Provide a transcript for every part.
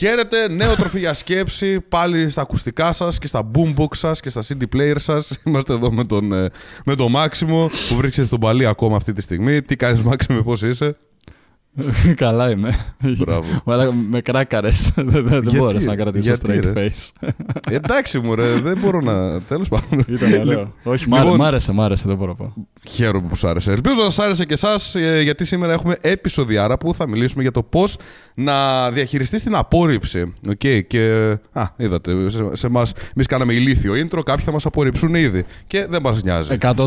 Χαίρετε, νέο τροφή για σκέψη. Πάλι στα ακουστικά σας και στα boombox σας και στα CD player σας. Είμαστε εδώ με τον, ε, με τον Μάξιμο που βρίσκεται στον παλί ακόμα αυτή τη στιγμή. Τι κάνεις, Μάξιμο, πώς είσαι; Καλά είμαι. Μπράβο. Αλλά με κράκαρες. δεν μπόρεσα να κρατήσω γιατί, straight ρε; face. Εντάξει μου, ρε, δεν μπορώ να. Τέλος πάντων. Ήταν ωραίο. Όχι, μ' άρε- Λοιπόν- μ' άρεσε, μ' άρεσε, δεν μπορώ να πω. Χαίρομαι που σου άρεσε. Ελπίζω να σας άρεσε και εσάς, γιατί σήμερα έχουμε επεισοδιάρα που θα μιλήσουμε για το πώς να διαχειριστεί την απόρριψη. Οκ, και. Α, είδατε, σε, σε εμά, εμείς κάναμε ηλίθιο intro, κάποιοι θα μας απορριψούν ήδη. Και δεν μας νοιάζει. 100%.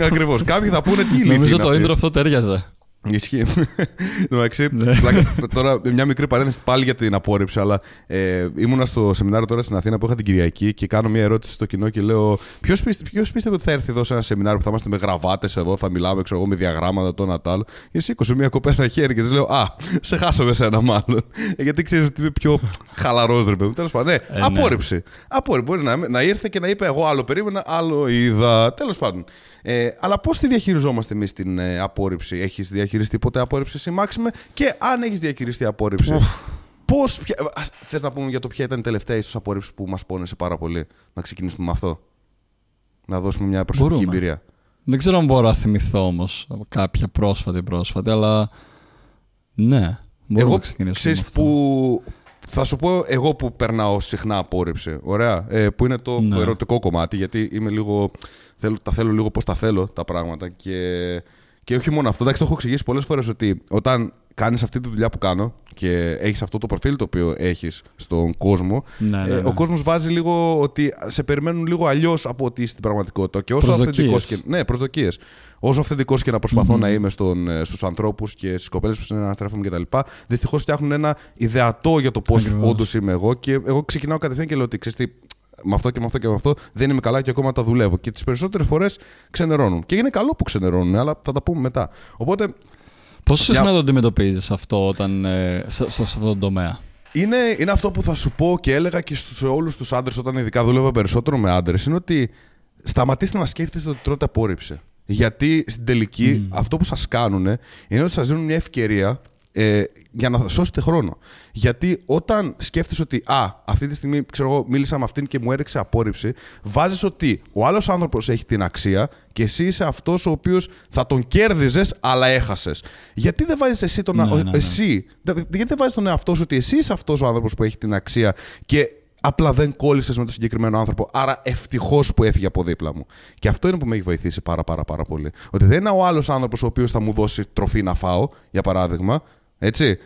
Ακριβώς. Κάποιοι θα πούνε τι ηλίθιο. Νομίζω είναι το αυτή. intro αυτό τέριαζε. Ισχύει. Εντάξει, Ναι. πλάκα, τώρα μια μικρή παρένθεση πάλι για την απόρριψη, αλλά ε, ήμουνα στο σεμινάριο τώρα στην Αθήνα που είχα την Κυριακή και κάνω μια ερώτηση στο κοινό και λέω: Ποιος ποιος πίστευε ότι θα έρθει εδώ σε ένα σεμινάριο που θα είμαστε με γραβάτες εδώ, θα μιλάμε ξέρω εγώ, με διαγράμματα, το Νατάλ. Και σήκωσε μια κοπέλα χέρι και της λέω: Α, σε χάσαμε σένα μάλλον. Ε, Γιατί ξέρεις ότι είμαι πιο χαλαρός, ρε παιδί μου. Τέλος πάντων, ναι, Ε, ναι. απόρριψη. Απόρριψη. Μπορεί να, να ήρθε και να είπε: Εγώ άλλο περίμενα, άλλο είδα. Τέλος πάντων. Ε, αλλά πώς τη διαχειριζόμαστε εμείς την ε, απόρριψη, Έχεις διαχειριστεί ποτέ απόρριψη εσύ, Μάξιμε, και αν έχεις διαχειριστεί απόρριψη, πώς. Θες να πούμε για το ποια ήταν η τελευταία ίσως απόρριψη που μας πόνεσε πάρα πολύ; Να ξεκινήσουμε με αυτό. Να δώσουμε μια προσωπική Μπορούμε. εμπειρία. Δεν ξέρω αν μπορώ να θυμηθώ όμως κάποια πρόσφατη πρόσφατη, αλλά ναι. Μπορούμε εγώ να ξεκινήσουμε. ξέρεις με αυτό. που. Θα σου πω εγώ που περνάω συχνά απόρριψη. Ωραία. Ε, που είναι το Ναι. ερωτικό κομμάτι, γιατί είμαι λίγο. Θέλω, τα θέλω λίγο πώς τα θέλω τα πράγματα. Και, και όχι μόνο αυτό. Εντάξει, το έχω εξηγήσει πολλές φορές ότι όταν κάνεις αυτή τη δουλειά που κάνω και έχεις αυτό το προφίλ το οποίο έχεις στον κόσμο, Ναι, ναι, ε, ναι. ο κόσμος βάζει λίγο ότι σε περιμένουν λίγο αλλιώς από ότι είσαι στην πραγματικότητα. Και όσο Προσδοκίες. αυθεντικός και. Ναι, προσδοκίες. Όσο αυθεντικός και να προσπαθω να είμαι στους ανθρώπους και στις κοπέλες που συναναστρέφομαι κτλ. Δυστυχώς φτιάχνουν ένα ιδεατό για το πώς Ακριβώς. όντως είμαι εγώ. Και εγώ ξεκινάω κατευθείαν και λέω ότι ξέρεις τι, με αυτό και με αυτό και με αυτό δεν είμαι καλά και ακόμα τα δουλεύω. Και τις περισσότερες φορές ξενερώνουν. Και είναι καλό που ξενερώνουν, αλλά θα τα πούμε μετά. Οπότε Πόσο Μια- συχνά το αντιμετωπίζεις αυτό όταν, ε, σε, σε, σε αυτόν τον τομέα; Είναι, είναι αυτό που θα σου πω και έλεγα και στους- σε όλους τους άντρες όταν ειδικά δούλευα περισσότερο με άντρες. Είναι ότι σταματήστε να σκέφτεστε ότι τρώτε απόρριψη. Γιατί στην τελική αυτό που σας κάνουν είναι ότι σας δίνουν μια ευκαιρία ε, για να σώσετε χρόνο. Γιατί όταν σκέφτεσαι ότι α, αυτή τη στιγμή ξέρω εγώ, μίλησα με αυτήν και μου έριξε απόρριψη, βάζεις ότι ο άλλος άνθρωπος έχει την αξία και εσύ είσαι αυτός ο οποίος θα τον κέρδιζες, αλλά έχασες. Γιατί δεν βάζεις εσύ τον. Ναι, ο- ναι, ναι. εσύ, δε- γιατί δεν βάζεις τον εαυτό σου ότι εσύ είσαι αυτός ο άνθρωπος που έχει την αξία και απλά δεν κόλλησες με τον συγκεκριμένο άνθρωπο. Άρα ευτυχώς που έφυγε από δίπλα μου. Και αυτό είναι που με έχει βοηθήσει πάρα πάρα πάρα πολύ. Ότι δεν είναι ο άλλος άνθρωπος ο οποίος θα μου δώσει τροφή να φάω, για παράδειγμα. Έτσι.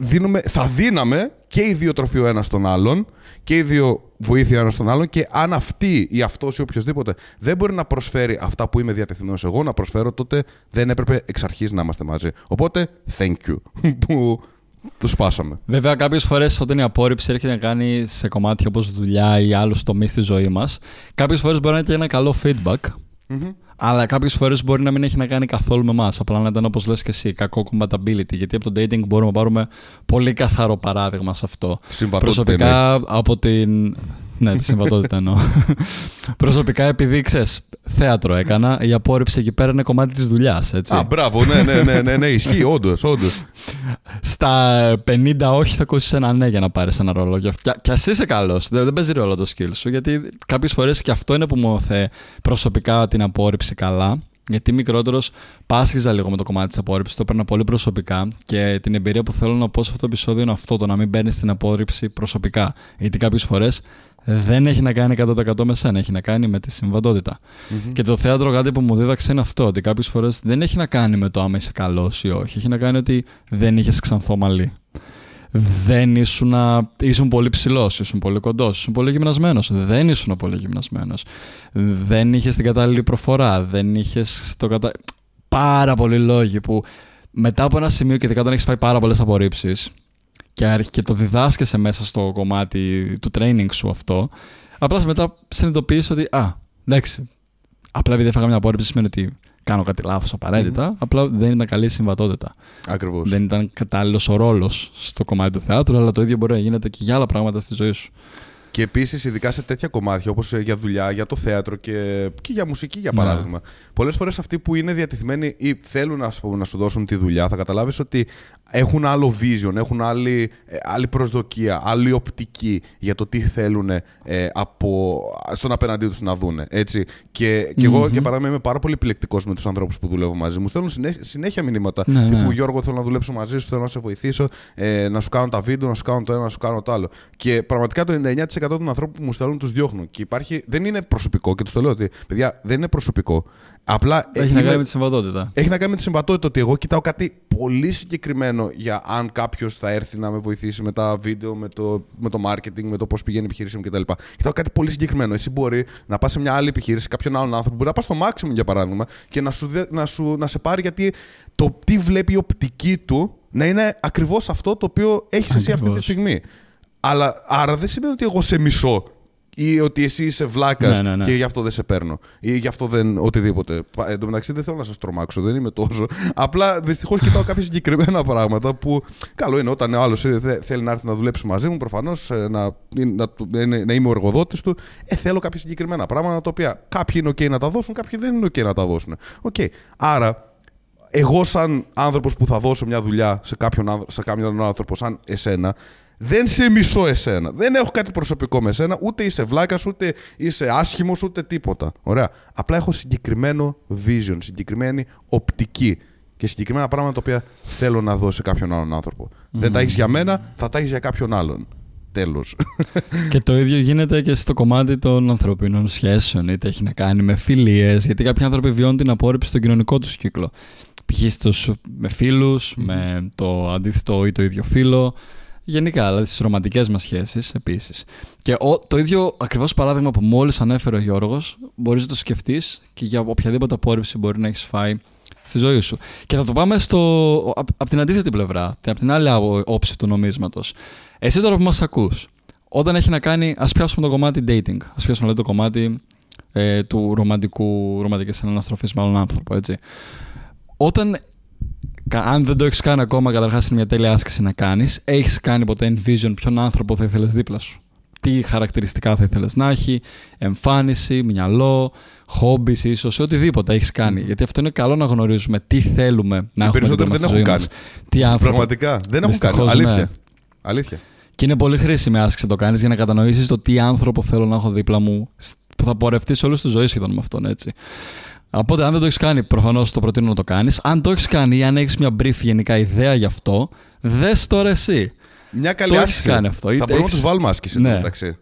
Δίνουμε, θα δίναμε και οι δύο τροφή ο ένας τον άλλον και οι δύο βοήθεια ο ένας τον άλλον και αν αυτή ή αυτός ή οποιοδήποτε δεν μπορεί να προσφέρει αυτά που είμαι διατεθειμένος εγώ να προσφέρω, τότε δεν έπρεπε εξ αρχής να είμαστε μαζί. Οπότε, thank you που το σπάσαμε. Βέβαια, κάποιες φορές όταν η απόρριψη έρχεται να κάνει σε κομμάτια όπως δουλειά ή άλλους τομείς στη ζωή μας, κάποιες φορές μπορεί να είναι και ένα καλό feedback. Αλλά κάποιες φορές μπορεί να μην έχει να κάνει καθόλου με εμάς. Απλά να ήταν όπως λες και εσύ, κακό compatibility. Γιατί από το dating μπορούμε να πάρουμε πολύ καθαρό παράδειγμα σε αυτό. Συμβατότητα Προσωπικά από την. Ναι, τη συμβατότητα εννοώ. Προσωπικά επειδή ξέρεις, θέατρο έκανα, η απόρριψη εκεί πέρα είναι κομμάτι της δουλειάς. Α, μπράβο, ναι, ναι, ναι, ναι, ναι ισχύει, όντως, όντως. Στα 50 όχι θα ακούσεις ένα ναι για να πάρεις ένα ρόλο. Και, και, και ας είσαι καλός. Δεν, δεν παίζει ρόλο το skill σου. Γιατί κάποιες φορές και αυτό είναι που μου θε προσωπικά την απόρριψη καλά. Γιατί μικρότερος πάσχιζα λίγο με το κομμάτι της απόρριψης, το έπαιρνα πολύ προσωπικά και την εμπειρία που θέλω να πω σε αυτό το επεισόδιο είναι αυτό: το να μην παίρνεις την απόρριψη προσωπικά. Γιατί κάποιες φορές δεν έχει να κάνει 100% με σένα, έχει να κάνει με τη συμβατότητα. Και το θέατρο κάτι που μου δίδαξε είναι αυτό: ότι κάποιες φορές δεν έχει να κάνει με το άμα είσαι καλός ή όχι. Έχει να κάνει ότι δεν είχες ξανθό μαλλί. Δεν ήσουν, ήσουν πολύ ψηλός, ήσουν πολύ κοντός, ήσουν πολύ γυμνασμένος. Δεν ήσουν πολύ γυμνασμένος. Δεν είχες την κατάλληλη προφορά. Δεν είχες το κατα... Πάρα πολλοί λόγοι που μετά από ένα σημείο και ειδικά όταν έχεις φάει πάρα πολλές απορρίψεις και, άρχι- και το διδάσκεσαι μέσα στο κομμάτι του training σου αυτό, απλά μετά συνειδητοποιείς ότι α, εντάξει, απλά επειδή έφαγα μια απόρριψη σημαίνει ότι κάνω κάτι λάθος απαραίτητα, απλά δεν ήταν καλή η συμβατότητα. Ακριβώς. Δεν ήταν κατάλληλος ο ρόλος στο κομμάτι του θεάτρου, αλλά το ίδιο μπορεί να γίνεται και για άλλα πράγματα στη ζωή σου. Και επίσης, ειδικά σε τέτοια κομμάτια όπως για δουλειά, για το θέατρο και, και για μουσική, για Ναι. παράδειγμα. Πολλές φορές αυτοί που είναι διατεθειμένοι ή θέλουν ας πούμε, να σου δώσουν τη δουλειά, θα καταλάβεις ότι έχουν άλλο vision, έχουν άλλη, ε, άλλη προσδοκία, άλλη οπτική για το τι θέλουν ε, από, στον απέναντί τους να δούνε. Έτσι. Και, και εγώ, Μμμ. για παράδειγμα, είμαι πάρα πολύ επιλεκτικός με τους ανθρώπους που δουλεύω μαζί μου. Στέλνουν συνέχεια, συνέχεια μηνύματα. Ναι, τύπου ναι. Γιώργο, θέλω να δουλέψω μαζί σου, θέλω να σε βοηθήσω, ε, να σου κάνω τα βίντεο, να σου κάνω το ένα, να σου κάνω το άλλο. Και πραγματικά το 99% των ανθρώπων που μου στέλνουν τους διώχνουν. Και υπάρχει, δεν είναι προσωπικό και του το λέω ότι, παιδιά, δεν είναι προσωπικό. Απλά ε, Έχει να είμαι- κάνει με τη συμβατότητα. έχει να κάνει με τη συμβατότητα ότι εγώ κοιτάω κάτι πολύ συγκεκριμένο για αν κάποιος θα έρθει να με βοηθήσει με τα βίντεο, με το, με το marketing, με το πώς πηγαίνει η επιχείρηση μου κτλ. Κοιτάω κάτι πολύ συγκεκριμένο. Εσύ μπορεί να πας σε μια άλλη επιχείρηση, κάποιον άλλον άνθρωπο, μπορεί να πας στο maximum για παράδειγμα και να, σου, δε- να, σου, να σε πάρει γιατί το τι βλέπει η οπτική του να είναι ακριβώς αυτό το οποίο έχεις εσύ αυτή τη Ακριβώς. στιγμή. Αλλά άρα δεν σημαίνει ότι εγώ σε μισώ ή ότι εσύ είσαι βλάκας Ναι, ναι, ναι. και γι' αυτό δεν σε παίρνω. Ή γι' αυτό δεν. οτιδήποτε. Πα- Εν τω μεταξύ δεν θέλω να σας τρομάξω, δεν είμαι τόσο. Απλά δυστυχώς κοιτάω κάποια συγκεκριμένα πράγματα που. Καλό είναι όταν ο άλλος θέλει να έρθει να δουλέψει μαζί μου, προφανώς να, να, του- να είναι- να είμαι ο εργοδότης του. Ε, θέλω κάποια συγκεκριμένα πράγματα τα οποία κάποιοι είναι OK να τα δώσουν, κάποιοι δεν είναι OK να τα δώσουν. Οκ. Άρα, εγώ σαν άνθρωπος που θα δώσω μια δουλειά σε κάποιον, άνθρω- σε κάποιον άνθρωπο σαν εσένα, δεν σε μισώ εσένα. Δεν έχω κάτι προσωπικό με εσένα, ούτε είσαι βλάκας, ούτε είσαι άσχημος, ούτε τίποτα. Ωραία. Απλά έχω συγκεκριμένο vision, συγκεκριμένη οπτική και συγκεκριμένα πράγματα τα οποία θέλω να δώσω σε κάποιον άλλον άνθρωπο. Δεν τα έχεις για μένα, θα τα έχεις για κάποιον άλλον. Τέλος. Και το ίδιο γίνεται και στο κομμάτι των ανθρωπίνων σχέσεων, είτε έχει να κάνει με φιλίες, γιατί κάποιοι άνθρωποι βιώνουν την απόρριψη στον κοινωνικό τους κύκλο. Π.χ. στους- με φίλους, με το αντίθετο ή το ίδιο φίλο. Γενικά, δηλαδή στι ρομαντικές μας σχέσεις επίσης. Και ο, το ίδιο ακριβώς παράδειγμα που μόλις ανέφερε ο Γιώργος, μπορείς να το σκεφτείς και για οποιαδήποτε απόρριψη μπορεί να έχεις φάει στη ζωή σου. Και θα το πάμε στο, απ, απ' την αντίθετη πλευρά, απ' την άλλη άπο- όψη του νομίσματος. Εσύ τώρα που μας ακούς, όταν έχει να κάνει, ας πιάσουμε το κομμάτι dating, ας πιάσουμε δηλαδή, το κομμάτι ε, του ρομαντικού, ρομαντικής συναναστροφής με άλλον άνθρωπο, έτσι. Όταν, κα- αν δεν το έχεις κάνει ακόμα, καταρχάς είναι μια τέλεια άσκηση να κάνεις, έχεις κάνει ποτέ envision ποιον άνθρωπο θα ήθελες δίπλα σου; Τι χαρακτηριστικά θα ήθελες να έχει, εμφάνιση, μυαλό, χόμπι ίσως, οτιδήποτε έχεις κάνει. Γιατί αυτό είναι καλό να γνωρίζουμε τι θέλουμε να έχουμε περισσότεροι δίπλα δεν στη έχουν ζωή μας. Τι άνθρωπο. Πραγματικά. Δεν έχουν κάνει. Δυστυχώς, Αλήθεια. ναι. Αλήθεια. Και είναι πολύ χρήσιμη άσκηση να το κάνεις για να κατανοήσεις το τι άνθρωπο θέλω να έχω δίπλα μου, σ- που θα πορευτείς σε όλη τη ζωή σχεδόν με αυτόν, έτσι. Οπότε, αν δεν το έχεις κάνει, προφανώς το προτείνω να το κάνεις. Αν το έχεις κάνει ή αν έχεις μια brief γενικά ιδέα γι' αυτό, δες τώρα εσύ. Μια καλή Το έχεις άσκηση. κάνει αυτό. Θα Είτε μπορούμε να έχεις- τους βάλουμε άσκηση. Ναι. Εντάξει.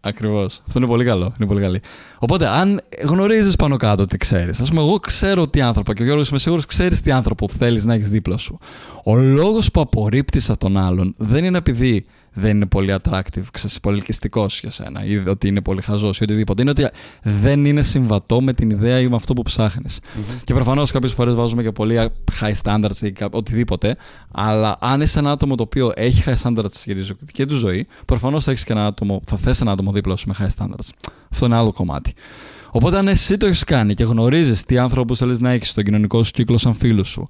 Ακριβώς. Αυτό είναι πολύ καλό. Είναι πολύ καλή. Οπότε, αν γνωρίζεις πάνω κάτω τι ξέρεις, ας πούμε, εγώ ξέρω τι άνθρωπο και ο Γιώργος είμαι σίγουρος ξέρεις τι άνθρωπο θέλεις να έχεις δίπλα σου. Ο λόγος που απορρίπτεις από τον άλλον δεν είναι επειδή δεν είναι πολύ attractive, ξέρεις, πολύ ελκυστικός για σένα ή ότι είναι πολύ χαζός ή οτιδήποτε. Είναι ότι δεν είναι συμβατό με την ιδέα ή με αυτό που ψάχνεις. Και προφανώς κάποιες φορές βάζουμε και πολύ high standards ή κα- οτιδήποτε. Αλλά αν είσαι ένα άτομο το οποίο έχει high standards για τη ζω- δική του ζωή, προφανώς θα έχεις και ένα άτομο, θα θες ένα άτομο δίπλα σου με high standards. Αυτό είναι άλλο κομμάτι. Οπότε, αν εσύ το έχεις κάνει και γνωρίζεις τι άνθρωπου θέλεις να έχεις στον κοινωνικό σου κύκλο σαν φίλους σου,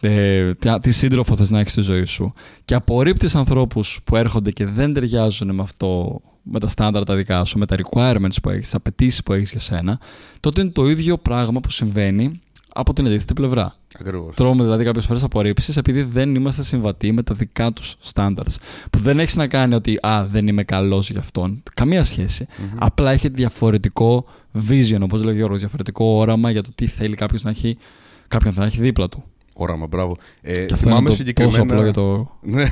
ε, τι, τι σύντροφο θες να έχεις στη ζωή σου, και απορρίπτεις ανθρώπους που έρχονται και δεν ταιριάζουν με αυτό, με τα στάνταρ τα δικά σου, με τα requirements που έχεις, τις απαιτήσεις που έχεις για σένα, τότε είναι το ίδιο πράγμα που συμβαίνει από την αντίθετη πλευρά. Ακριβώς. Τρώμε δηλαδή κάποιες φορές απορρίψεις επειδή δεν είμαστε συμβατοί με τα δικά τους standards. Που δεν έχεις να κάνει ότι Α, δεν είμαι καλός για αυτόν. Καμία σχέση. Απλά έχει διαφορετικό vision, όπως λέει ο Γιώργος, διαφορετικό όραμα για το τι θέλει κάποιος να έχει, κάποιον θα έχει δίπλα του. Όραμα, μπράβο. Ε, Και αυτό είναι το τόσο απλό για το. Ναι.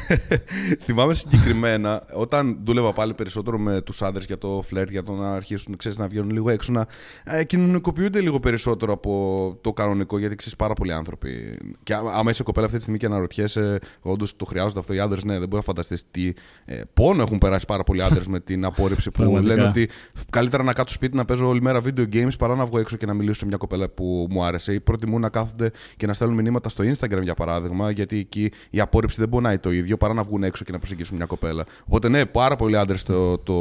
θυμάμαι συγκεκριμένα όταν δούλευα πάλι περισσότερο με τους άντρες για το φλερτ, για το να αρχίσουν ξέρεις, να βγαίνουν λίγο έξω, να ε, κοινωνικοποιούνται λίγο περισσότερο από το κανονικό, γιατί ξέρεις πάρα πολλοί άνθρωποι. Και άμα άμα είσαι κοπέλα αυτή τη στιγμή και αναρωτιέσαι, όντως το χρειάζονται αυτό οι άντρες, ναι, δεν μπορεί να φανταστείς τι ε, πόνο έχουν περάσει πάρα πολλοί άντρες με την απόρριψη που Πραγματικά. λένε ότι καλύτερα να κάτσω σπίτι να παίζω όλη μέρα video games παρά να βγω έξω και να μιλήσω σε μια κοπέλα που μου άρεσε. Ή προτιμούν να κάθονται και να στέλνουν μηνύματα στο Instagram για παράδειγμα, γιατί εκεί η απόρριψη δεν πονάει το ίδιο παρά να βγουν έξω και να προσεγγίσουν μια κοπέλα. Οπότε ναι, πάρα πολλοί άντρες το, το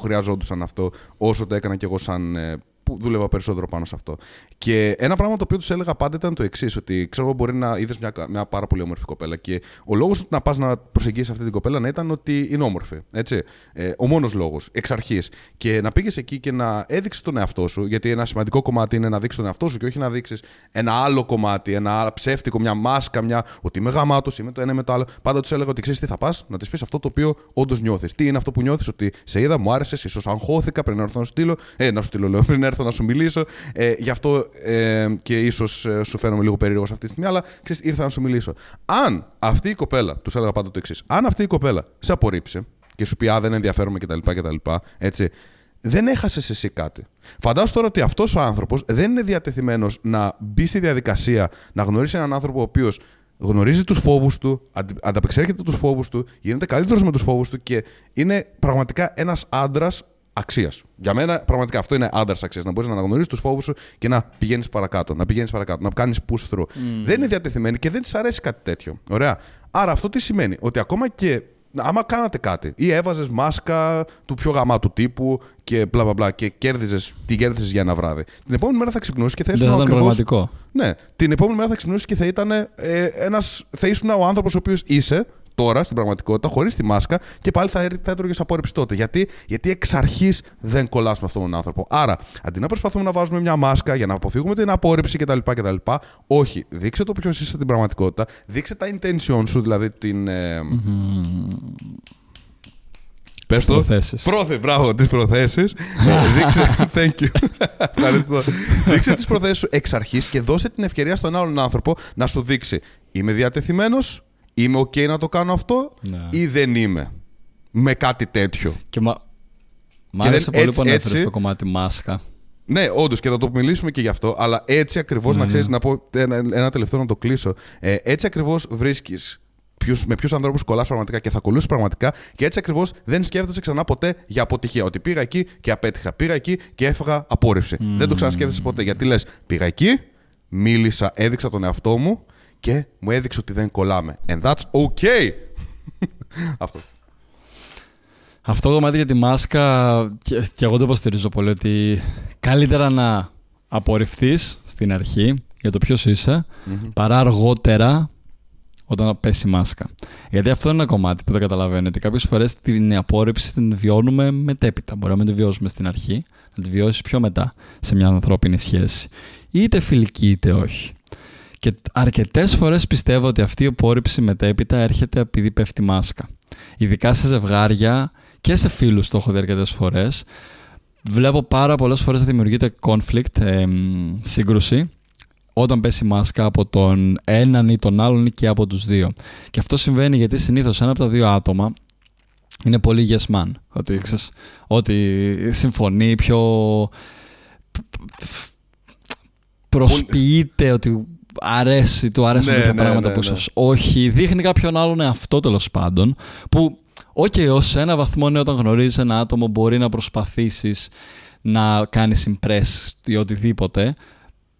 χρειαζόντουσαν αυτό όσο το έκανα κι εγώ σαν ε, που δούλευα περισσότερο πάνω σε αυτό. Και ένα πράγμα το οποίο τους έλεγα πάντα ήταν το εξής: Ότι ξέρω, μπορεί να είδες μια, μια πάρα πολύ όμορφη κοπέλα και ο λόγος να πας να προσεγγίσεις αυτή την κοπέλα να ήταν ότι είναι όμορφη. Έτσι. Ε, ο μόνος λόγος, εξ αρχής. Και να πήγες εκεί και να έδειξει τον εαυτό σου, γιατί ένα σημαντικό κομμάτι είναι να δείξεις τον εαυτό σου και όχι να δείξεις ένα άλλο κομμάτι, ένα ψεύτικο, μια μάσκα, μια. Ότι είμαι γαμάτος, είμαι το ένα με το άλλο. Πάντα τους έλεγα ότι ξέρεις τι θα πας, να της πεις αυτό το οποίο όντως νιώθεις. Τι είναι αυτό που νιώθεις, ότι σε είδα, μου άρεσες, ίσως αγχώθηκα πριν έρθω να σου στείλω. Ε, να σου στείλω, λέω, πριν έρθω να σου μιλήσω. Ε, γι' αυτό ε, και ίσως ε, σου φαίνομαι λίγο περίεργος αυτή τη στιγμή, αλλά ξέρεις, ήρθα να σου μιλήσω. Αν αυτή η κοπέλα, τους έλεγα πάντα το εξής, αν αυτή η κοπέλα σε απορρίψει και σου πει Α, δεν ενδιαφέρομαι κτλ. κτλ έτσι, δεν έχασες εσύ κάτι. Φαντάσου τώρα ότι αυτός ο άνθρωπος δεν είναι διατεθειμένος να μπει στη διαδικασία να γνωρίσει έναν άνθρωπο ο οποίος γνωρίζει τους φόβους του, ανταπεξέρχεται τους φόβους του, γίνεται καλύτερος με τους φόβους του και είναι πραγματικά ένας άντρας αξίας. Για μένα, πραγματικά αυτό είναι άντρας αξίας. Να μπορείς να αναγνωρίσεις τους φόβους σου και να πηγαίνεις παρακάτω. Να πηγαίνεις παρακάτω, να κάνεις push through. Δεν είναι διατεθειμένη και δεν της αρέσει κάτι τέτοιο. Ωραία. Άρα αυτό τι σημαίνει, ότι ακόμα και άμα κάνατε κάτι ή έβαζες μάσκα του πιο γαμάτου τύπου και μπλα μπλα μπλα και κέρδιζες, την κέρδιζες για ένα βράδυ. Την επόμενη μέρα θα ξυπνούσε και θα ήσουν. Δεν πραγματικό. Ναι. Την επόμενη μέρα θα ξυπνούσε και θα ήταν ε, ένας, θα ήσουν ο άνθρωπος ο οποίος είσαι τώρα στην πραγματικότητα, χωρίς τη μάσκα και πάλι θα, θα έτρωγες απόρριψη τότε. Γιατί, Γιατί εξ αρχής δεν κολλά με αυτόν τον άνθρωπο. Άρα, αντί να προσπαθούμε να βάζουμε μια μάσκα για να αποφύγουμε την απόρριψη κτλ. κτλ όχι, δείξε το ποιος είσαι στην πραγματικότητα, δείξε τα intention σου, δηλαδή την. Ε, Πες το. Προθέσεις. Πρόθε, μπράβο, τις προθέσεις. Ε, δείξε, thank you. Ευχαριστώ. δείξε τις προθέσεις σου εξ αρχής και δώσε την ευκαιρία στον άλλον άνθρωπο να σου δείξει. Είμαι διατεθειμένος Είμαι OK να το κάνω αυτό ναι. ή δεν είμαι. Με κάτι τέτοιο; Και μα... Μ' άρεσε πολύ που ανέφερες το κομμάτι μάσκα. Ναι, όντως και θα το μιλήσουμε και γι' αυτό. Αλλά έτσι ακριβώς, να ναι, ξέρεις, ναι. να πω ένα, ένα τελευταίο να το κλείσω. Ε, έτσι ακριβώς βρίσκεις ποιους, με ποιους ανθρώπους κολλάς πραγματικά και θα κολλήσεις πραγματικά και έτσι ακριβώς δεν σκέφτεσαι ξανά ποτέ για αποτυχία. Ότι πήγα εκεί και απέτυχα. Πήγα εκεί και έφαγα απόρριψη. Δεν το ξανασκέφτεσαι ποτέ. Γιατί λες, πήγα εκεί, μίλησα, έδειξα τον εαυτό μου και μου έδειξε ότι δεν κολλάμε. And that's okay. Αυτό. Αυτό το κομμάτι για τη μάσκα και, και εγώ το υποστηρίζω πολύ ότι καλύτερα να απορριφθείς στην αρχή για το ποιος εισαι παρά αργότερα όταν πέσει η μάσκα. Γιατί αυτό είναι ένα κομμάτι που δεν καταλαβαίνω. Ότι κάποιες φορές την απόρριψη την βιώνουμε μετέπειτα. Μπορεί να μην τη βιώσουμε στην αρχή, να τη βιώσει πιο μετά σε μια ανθρώπινη σχέση. Είτε φιλική είτε όχι. Και αρκετές φορές πιστεύω ότι αυτή η απόρριψη μετέπειτα έρχεται επειδή πέφτει μάσκα. Ειδικά σε ζευγάρια και σε φίλους το έχω δει αρκετές φορές. Βλέπω πάρα πολλές φορές να δημιουργείται conflict, ε, σύγκρουση, όταν πέσει μάσκα από τον έναν ή τον άλλον ή και από τους δύο. Και αυτό συμβαίνει γιατί συνήθως ένα από τα δύο άτομα είναι πολύ yes man. Ότι, ξέρεις, ότι συμφωνεί πιο... Προσποιείται ότι αρέσει, του αρέσουν ναι, ναι, πράγματα ναι, που ίσως όχι. Δείχνει κάποιον άλλον εαυτό τέλος πάντων. Που, OK, okay, ως ένα βαθμό ναι, όταν γνωρίζεις ένα άτομο, μπορεί να προσπαθήσεις να κάνεις impress ή οτιδήποτε.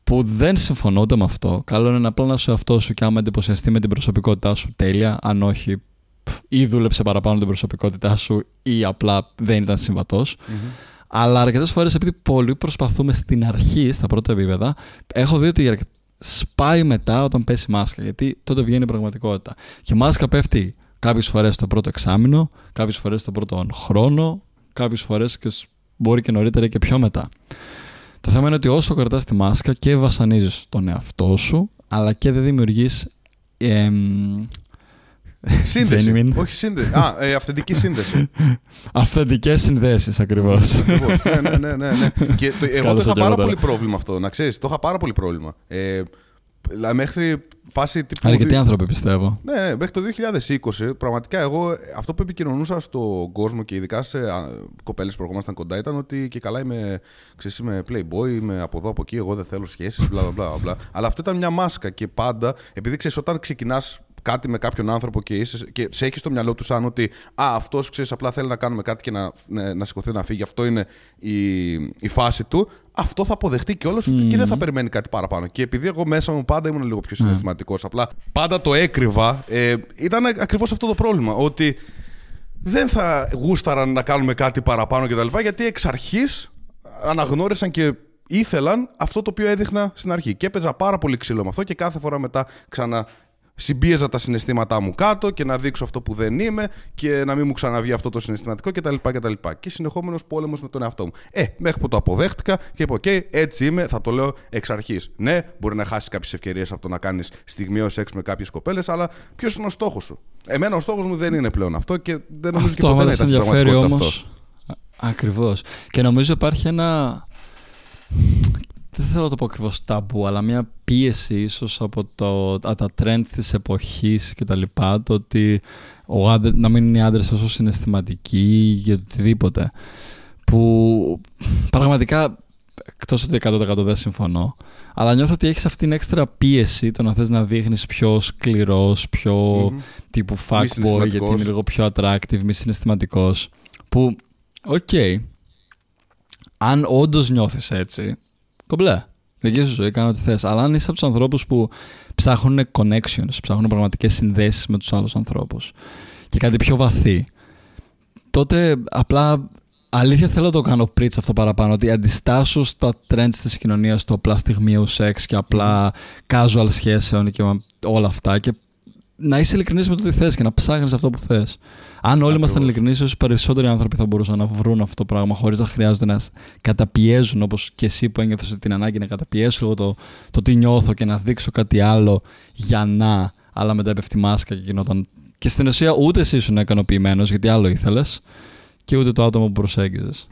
Που δεν συμφωνώ ούτε με αυτό. Καλό είναι απλά να σου αυτό σου και άμα εντυπωσιαστεί με την προσωπικότητά σου τέλεια, αν όχι ή δούλεψε παραπάνω την προσωπικότητά σου ή απλά δεν ήταν Αλλά αρκετές φορές, επειδή πολλοί προσπαθούμε στην αρχή, στα πρώτα επίπεδα, έχω δει ότι σπάει μετά όταν πέσει μάσκα. Γιατί τότε βγαίνει η πραγματικότητα. Και η μάσκα πέφτει κάποιες φορές το πρώτο εξάμεινο, κάποιες φορές το πρώτο χρόνο, κάποιες φορές και μπορεί και νωρίτερα και πιο μετά. Το θέμα είναι ότι όσο κρατάς τη μάσκα και βασανίζεις τον εαυτό σου, αλλά και δεν δημιουργείς ε, Σύνδεση. Όχι σύνδεση. Α, ε, αυθεντική σύνδεση. Αυθεντικές συνδέσεις ακριβώς. ναι, ναι, ναι, ναι, ναι. Και το, εγώ το είχα πάρα πολύ πρόβλημα αυτό, να ξέρεις. Το είχα πάρα πολύ πρόβλημα. Ε, μέχρι φάση τύπου. Αρκετοί άνθρωποι πιστεύω. Ναι, ναι, μέχρι το 2020, πραγματικά εγώ αυτό που επικοινωνούσα στον κόσμο και ειδικά σε κοπέλες που ερχόμασταν κοντά ήταν ότι και καλά είμαι, ξέρεις, είμαι playboy, είμαι από εδώ από εκεί, εγώ δεν θέλω σχέσεις, μπλα μπλα μπλα. Αλλά αυτό ήταν μια μάσκα και πάντα, επειδή ξέρεις, όταν ξεκινάς κάτι με κάποιον άνθρωπο και, είσαι, και σε έχει στο μυαλό του σαν ότι Α, αυτός ξέρεις, απλά θέλει να κάνουμε κάτι και να, να, να σηκωθεί να φύγει. Αυτό είναι η, η φάση του. Αυτό θα αποδεχτεί κιόλας mm. και δεν θα περιμένει κάτι παραπάνω. Και επειδή εγώ μέσα μου πάντα ήμουν λίγο πιο συναισθηματικός, mm. απλά πάντα το έκρυβα, ε, ήταν ακριβώς αυτό το πρόβλημα. Ότι δεν θα γούσταραν να κάνουμε κάτι παραπάνω κτλ. Γιατί εξ αρχής αναγνώρισαν και ήθελαν αυτό το οποίο έδειχνα στην αρχή. Και έπαιζα πάρα πολύ ξύλο με αυτό και κάθε φορά μετά ξανα συμπίεζα τα συναισθήματά μου κάτω και να δείξω αυτό που δεν είμαι και να μην μου ξαναβγεί αυτό το συναισθηματικό κτλ. κτλ. Και συνεχόμενος πόλεμος με τον εαυτό μου. Ε, μέχρι που το αποδέχτηκα και είπα: OK, έτσι είμαι, θα το λέω εξ αρχής. Ναι, μπορεί να χάσεις κάποιες ευκαιρίες από το να κάνεις στιγμιαίο σεξ με κάποιες κοπέλες, αλλά ποιος είναι ο στόχος σου; Εμένα ο στόχος μου δεν είναι πλέον αυτό και δεν νομίζω αυτό, και ποτέ να ήταν ενδιαφέρει όμως. Ακριβώς. Και νομίζω υπάρχει ένα δεν θέλω να το πω ακριβώς ταμπού, αλλά μια πίεση ίσως από το, από τα trend της εποχής κτλ. Το ότι ο άντρε, να μην είναι οι άντρες όσο συναισθηματικοί για οτιδήποτε. Που πραγματικά, εκτός ότι 100% δεν συμφωνώ, αλλά νιώθω ότι έχεις αυτήν την έξτρα πίεση το να θες να δείχνεις πιο σκληρός, πιο mm-hmm. τύπου fuckboy, γιατί είναι λίγο πιο attractive, μη συναισθηματικός. Που, OK, okay, αν όντως νιώθεις έτσι, Κομπλέ. Δική σου ζωή, κάνε ό,τι θες. Αλλά αν είσαι από τους ανθρώπους που ψάχνουν connections, ψάχνουν πραγματικές συνδέσεις με τους άλλους ανθρώπους και κάτι πιο βαθύ, τότε απλά αλήθεια θέλω να το κάνω preach αυτό παραπάνω. Ότι αντιστάσου στα trends της κοινωνίας, το απλά στιγμιαίου σεξ και απλά casual σχέσεων και όλα αυτά. Και να είσαι ειλικρινής με το τι θες και να ψάχνεις αυτό που θες. Αν όλοι ήμασταν ειλικρινείς, ίσως περισσότεροι άνθρωποι θα μπορούσαν να βρουν αυτό το πράγμα χωρίς να χρειάζονται να καταπιέζουν όπως και εσύ που ένιωθες την ανάγκη να καταπιέσω λίγο το, το τι νιώθω και να δείξω κάτι άλλο για να. Αλλά μετά έπεφτει μάσκα και γινόταν. Και στην ουσία ούτε εσύ ήσουν ικανοποιημένος γιατί άλλο ήθελες και ούτε το άτομο που προσέγγιζες.